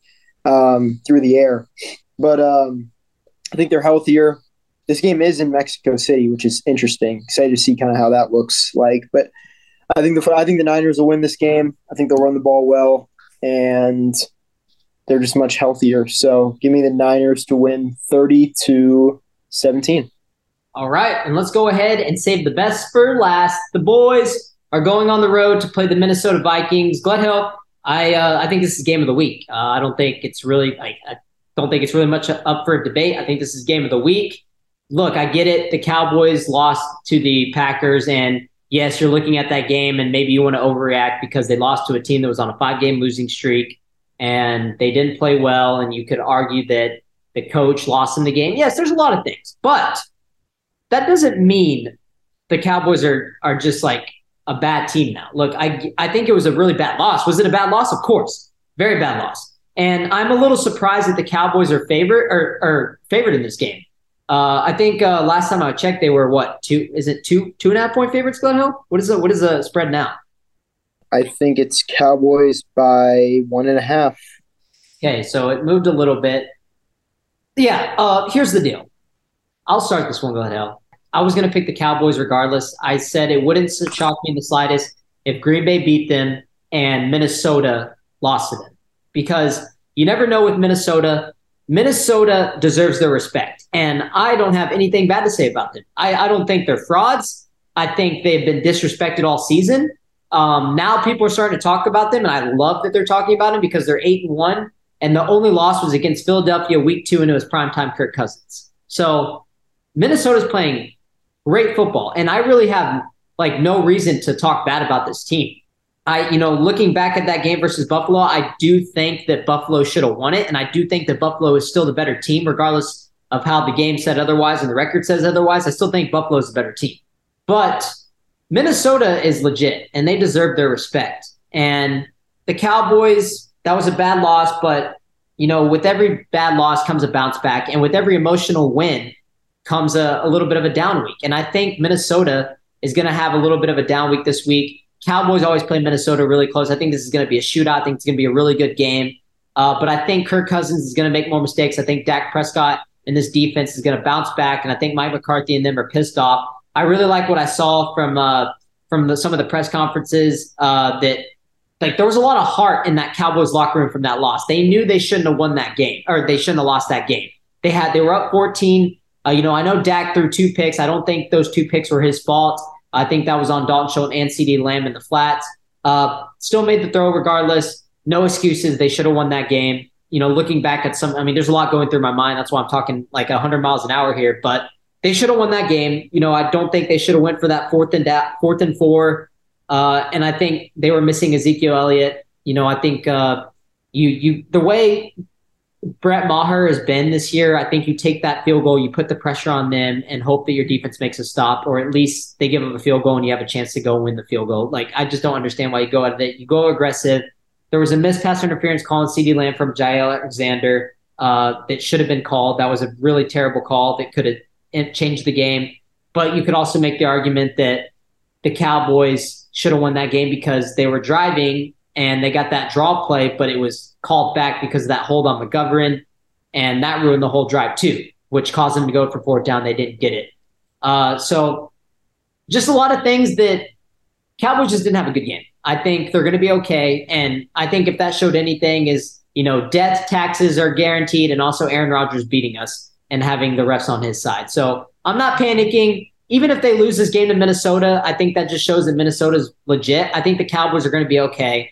um, through the air. But um, I think they're healthier. This game is in Mexico City, which is interesting. Excited to see kind of how that looks like. But I think the I think the Niners will win this game. I think they'll run the ball well, and they're just much healthier. So give me the Niners to win thirty to seventeen. All right, and let's go ahead and save the best for last. The boys are going on the road to play the Minnesota Vikings. Gledhill, I uh, I think this is game of the week. Uh, I don't think it's really like I don't think it's really much up for debate. I think this is game of the week. Look, I get it. The Cowboys lost to the Packers, and yes, you're looking at that game, and maybe you want to overreact because they lost to a team that was on a five game losing streak, and they didn't play well. And you could argue that the coach lost in the game. Yes, there's a lot of things, but that doesn't mean the Cowboys are are just like a bad team now. Look, I I think it was a really bad loss. Was it a bad loss? Of course, very bad loss. And I'm a little surprised that the Cowboys are favorite or, or favored in this game. Uh, I think uh, last time I checked, they were what two? Is it two two and a half point favorites? Gledhill. What is the what is the spread now? I think it's Cowboys by one and a half. Okay, so it moved a little bit. Yeah. Uh, here's the deal. I'll start this one. Gledhill. I was going to pick the Cowboys regardless. I said it wouldn't shock me in the slightest if Green Bay beat them and Minnesota lost to them because you never know with Minnesota. Minnesota deserves their respect. And I don't have anything bad to say about them. I, I don't think they're frauds. I think they've been disrespected all season. Um, now people are starting to talk about them, and I love that they're talking about them because they're eight and one, and the only loss was against Philadelphia week two, and it was primetime Kirk Cousins. So Minnesota's playing great football. And I really have like no reason to talk bad about this team. I, you know, looking back at that game versus Buffalo, I do think that Buffalo should have won it. And I do think that Buffalo is still the better team, regardless of how the game said otherwise and the record says otherwise. I still think Buffalo is the better team. But Minnesota is legit and they deserve their respect. And the Cowboys, that was a bad loss, but you know, with every bad loss comes a bounce back. And with every emotional win, comes a, a little bit of a down week. And I think Minnesota is going to have a little bit of a down week this week. Cowboys always play Minnesota really close. I think this is going to be a shootout. I think it's going to be a really good game. Uh, but I think Kirk Cousins is going to make more mistakes. I think Dak Prescott and this defense is going to bounce back. And I think Mike McCarthy and them are pissed off. I really like what I saw from uh, from the, some of the press conferences uh, that like there was a lot of heart in that Cowboys locker room from that loss. They knew they shouldn't have won that game or they shouldn't have lost that game. They had they were up 14 uh, you know, I know Dak threw two picks. I don't think those two picks were his fault. I think that was on Dalton Schultz and CeeDee Lamb in the flats. Uh, still made the throw regardless. No excuses. They should have won that game. You know, looking back at some, I mean, there's a lot going through my mind. That's why I'm talking like 100 miles an hour here. But they should have won that game. You know, I don't think they should have went for that fourth and da- fourth and four. Uh, and I think they were missing Ezekiel Elliott. You know, I think uh, you you the way Brett Maher has been this year. I think you take that field goal, you put the pressure on them, and hope that your defense makes a stop, or at least they give them a field goal and you have a chance to go win the field goal. Like I just don't understand why you go out of it. You go aggressive. There was a missed pass interference call on CeeDee Lamb from Jaire Alexander uh, that should have been called. That was a really terrible call that could have changed the game. But you could also make the argument that the Cowboys should have won that game because they were driving and they got that draw play, but it was called back because of that hold on McGovern, and that ruined the whole drive too, which caused them to go for fourth down. They didn't get it. Uh, so just a lot of things that Cowboys just didn't have a good game. I think they're going to be okay, and I think if that showed anything, is you know death taxes are guaranteed, and also Aaron Rodgers beating us and having the refs on his side. So I'm not panicking even if they lose this game to Minnesota, I think that just shows that Minnesota's legit. I think the Cowboys are going to be okay.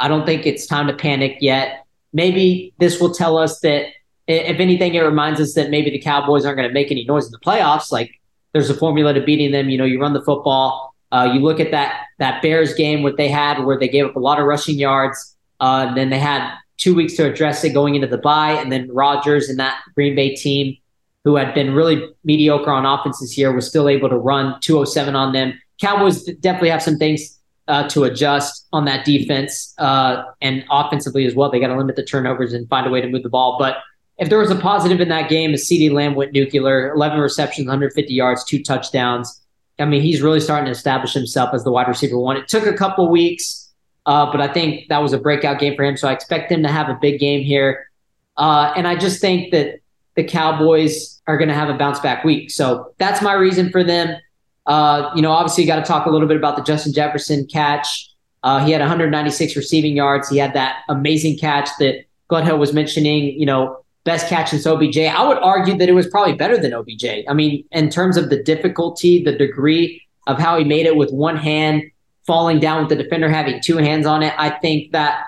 I don't think it's time to panic yet. Maybe this will tell us that, if anything, it reminds us that maybe the Cowboys aren't going to make any noise in the playoffs. Like there's a formula to beating them. You know, you run the football. Uh, you look at that that Bears game, what they had, where they gave up a lot of rushing yards. Uh, and then they had two weeks to address it going into the bye, and then Rodgers and that Green Bay team who had been really mediocre on offense this year, was still able to run 207 on them. Cowboys definitely have some things uh, to adjust on that defense uh, and offensively as well. They got to limit the turnovers and find a way to move the ball. But if there was a positive in that game, is CeeDee Lamb went nuclear, 11 receptions, 150 yards, two touchdowns. I mean, he's really starting to establish himself as the wide receiver one. It took a couple weeks, uh, but I think that was a breakout game for him. So I expect him to have a big game here. Uh, and I just think that the Cowboys are going to have a bounce back week. So that's my reason for them. Uh, you know, obviously, you got to talk a little bit about the Justin Jefferson catch. Uh, he had 196 receiving yards. He had that amazing catch that Gledhill was mentioning. You know, best catch since OBJ. I would argue that it was probably better than OBJ. I mean, in terms of the difficulty, the degree of how he made it with one hand, falling down with the defender having two hands on it. I think that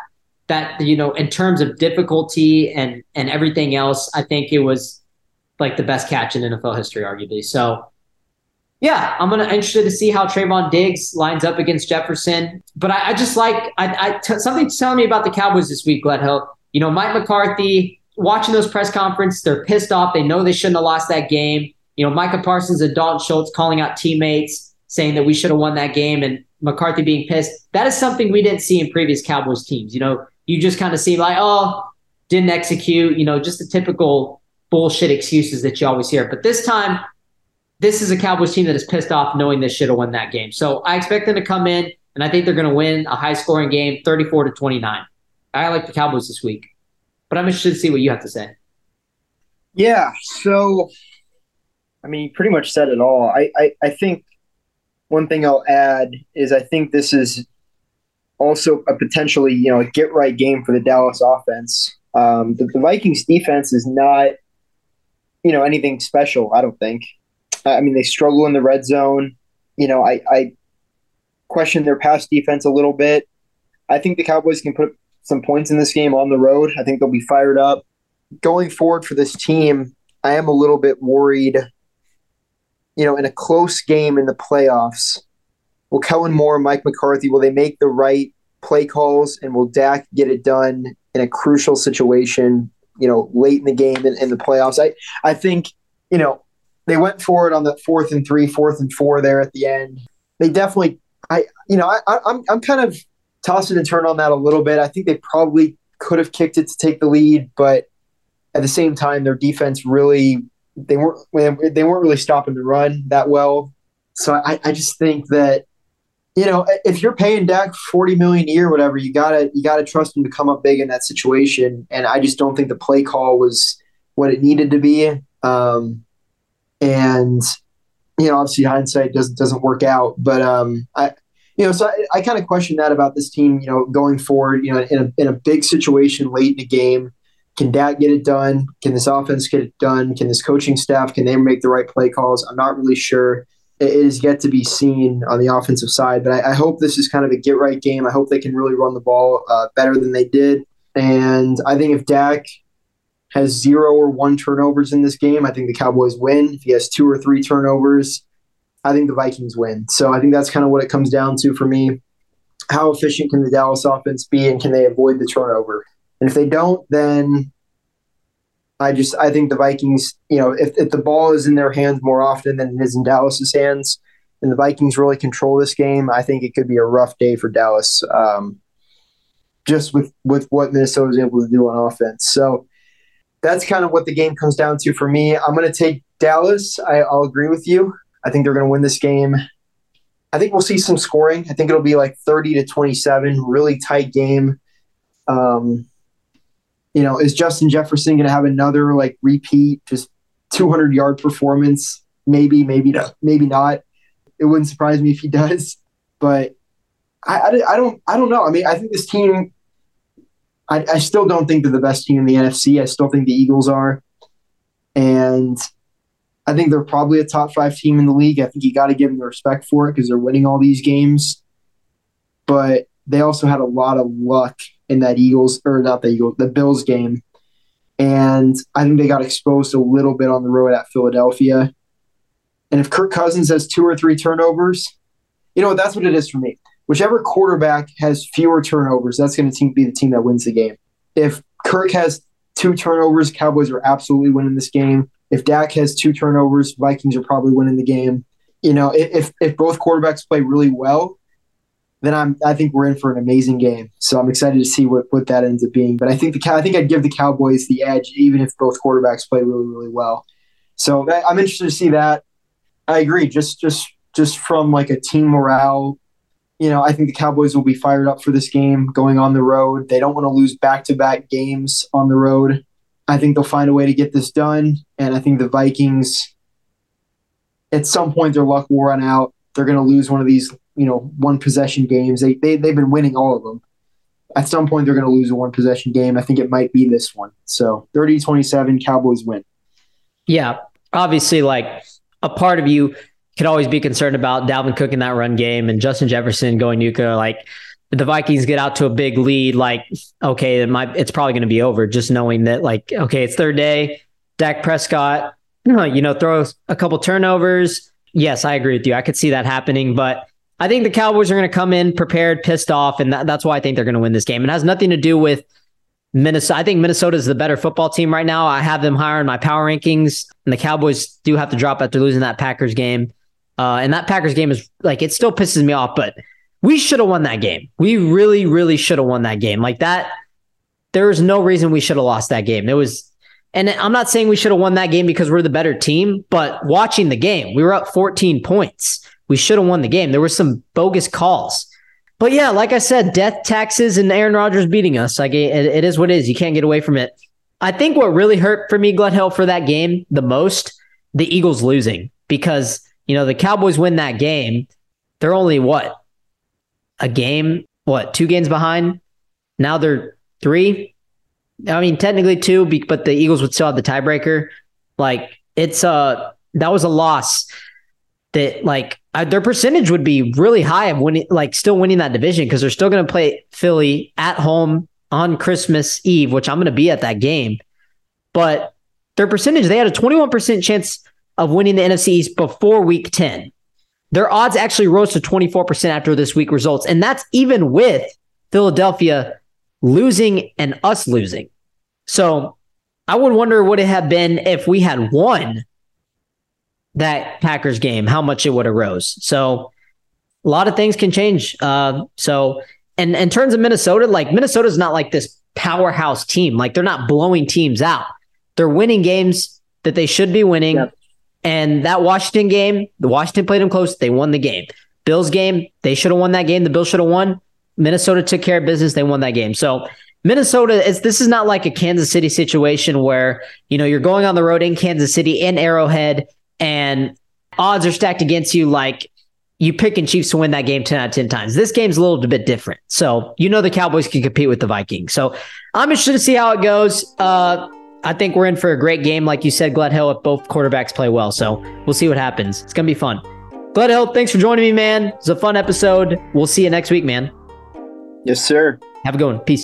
that you know in terms of difficulty and and everything else i think it was like the best catch in nfl history arguably so yeah i'm gonna interested to see how Trevon diggs lines up against jefferson but i, I just like I, I t- something telling me about the cowboys this week gledhill you know mike mccarthy watching those press conference they're pissed off. They know they shouldn't have lost that game. You know micah parsons and dalton schultz calling out teammates saying that we should have won that game and mccarthy being pissed. That is something we didn't see in previous cowboys teams. You know you just kind of see like, oh, didn't execute, you know, just the typical bullshit excuses that you always hear. But this time, this is a Cowboys team that is pissed off knowing they should have won that game. So I expect them to come in, and I think they're going to win a high scoring game, 34 to 29. I like the Cowboys this week, but I'm interested to see what you have to say. Yeah. So, I mean, you pretty much said it all. I, I, I think one thing I'll add is I think this is also a potentially you know a get right game for the Dallas offense. Um, the, the, Vikings defense is not you know anything special. I don't think. I mean they struggle in the red zone. You know I, I question their pass defense a little bit. I think the Cowboys can put some points in this game on the road. I think they'll be fired up. Going forward for this team, I am a little bit worried. You know, in a close game in the playoffs, will Kellen Moore, Mike McCarthy, will they make the right play calls and will Dak get it done in a crucial situation, you know, late in the game in, in the playoffs? I, I think, you know, they went for it on the fourth and three, fourth and four there at the end. They definitely, I, you know, I, I'm, I'm kind of tossing and turn on that a little bit. I think they probably could have kicked it to take the lead, but at the same time, their defense really, they weren't, they weren't really stopping the run that well. So I, I just think that you know, if you're paying Dak forty million a year, whatever, you gotta you gotta trust him to come up big in that situation. And I just don't think the play call was what it needed to be. Um, and you know, obviously hindsight doesn't doesn't work out, but um, I you know, so I, I kind of question that about this team. You know, going forward, you know, in a in a big situation late in the game, can Dak get it done? Can this offense get it done? Can this coaching staff can they make the right play calls? I'm not really sure it is yet to be seen on the offensive side. But I, I, hope this is kind of a get right game. I hope they can really run the ball uh, better than they did. And I think if Dak has zero or one turnovers in this game, I think the Cowboys win. If he has two or three turnovers, I think the Vikings win. So I think that's kind of what it comes down to for me. How efficient can the Dallas offense be, and can they avoid the turnover? And if they don't, then I just I think the Vikings, you know, if, if the ball is in their hands more often than it is in Dallas's hands, and the Vikings really control this game, I think it could be a rough day for Dallas. Um, just with with what Minnesota was able to do on offense. So that's kind of what the game comes down to for me. I'm going to take Dallas. I, I'll agree with you. I think they're going to win this game. I think we'll see some scoring. I think it'll be like 30 to 27, really tight game. Um, you know, is Justin Jefferson going to have another like repeat, just 200 yard performance? Maybe, maybe not, maybe not. It wouldn't surprise me if he does, but I, I, I don't, I don't know. I mean, I think this team. I, I still don't think they're the best team in the NFC. I still think the Eagles are, and I think they're probably a top five team in the league. I think you got to give them the respect for it because they're winning all these games. But they also had a lot of luck in that Eagles or not the Eagles, the Bills game. And I think they got exposed a little bit on the road at Philadelphia. And if Kirk Cousins has two or three turnovers, you know, that's what it is for me. Whichever quarterback has fewer turnovers, that's going to be the team that wins the game. If Kirk has two turnovers, Cowboys are absolutely winning this game. If Dak has two turnovers, Vikings are probably winning the game. You know, if if both quarterbacks play really well, then I'm I think we're in for an amazing game. So I'm excited to see what, what that ends up being. But I think the I think I'd give the Cowboys the edge, even if both quarterbacks play really really well. So I'm interested to see that. I agree. Just just just from like a team morale, you know, I think the Cowboys will be fired up for this game going on the road. They don't want to lose back to back games on the road. I think they'll find a way to get this done, and I think the Vikings, at some point, their luck will run out. They're going to lose one of these you know one possession games. They, they they've been winning all of them. At some point, they're going to lose a one possession game. I think it might be this one. So 30-27, Cowboys win. Yeah, obviously, like a part of you could always be concerned about Dalvin Cook in that run game and Justin Jefferson going nuclear. Like the Vikings get out to a big lead, like okay, it might, it's probably going to be over. Just knowing that, like okay, it's third day. Dak Prescott, you know, throws a couple turnovers. Yes, I agree with you. I could see that happening, but I think the Cowboys are going to come in prepared, pissed off, and that, that's why I think they're going to win this game. It has nothing to do with Minnesota. I think Minnesota is the better football team right now. I have them higher in my power rankings, and the Cowboys do have to drop after losing that Packers game. Uh, and that Packers game is like it still pisses me off, but we should have won that game. We really, really should have won that game. Like that, there was no reason we should have lost that game. It was, and I'm not saying we should have won that game because we're the better team, but watching the game, we were up 14 points we should have won the game. There were some bogus calls. But yeah, like I said, death taxes and Aaron Rodgers beating us. Like it, it is what it is. You can't get away from it. I think what really hurt for me, Gledhill, for that game the most, the Eagles losing because you know the Cowboys win that game. They're only what a game, what two games behind. Now they're three. I mean, technically two, but the Eagles would still have the tiebreaker. Like it's a uh, that was a loss that like their percentage would be really high of winning, like still winning that division because they're still going to play Philly at home on Christmas Eve, which I'm going to be at that game. But their percentage, they had a 21% chance of winning the NFC East before week 10. Their odds actually rose to 24% after this week results. And that's even with Philadelphia losing and us losing. So I would wonder what it had been if we had won that Packers game, how much it would have rose. So a lot of things can change. Uh, so, and in terms of Minnesota, like Minnesota's not like this powerhouse team. Like they're not blowing teams out. They're winning games that they should be winning. Yep. And that Washington game, the Washington played them close. They won the game. Bills game, they should have won that game. The Bills should have won. Minnesota took care of business. They won that game. So Minnesota is this is not like a Kansas City situation where, you know, you're going on the road in Kansas City in Arrowhead and odds are stacked against you like you picking Chiefs to win that game 10 out of 10 times. This game's a little bit different. So, you know, the Cowboys can compete with the Vikings. So, I'm interested to see how it goes. Uh, I think we're in for a great game, like you said, Gledhill, if both quarterbacks play well. So, we'll see what happens. It's going to be fun. Gledhill, thanks for joining me, man. It's a fun episode. We'll see you next week, man. Yes, sir. Have a good one. Peace.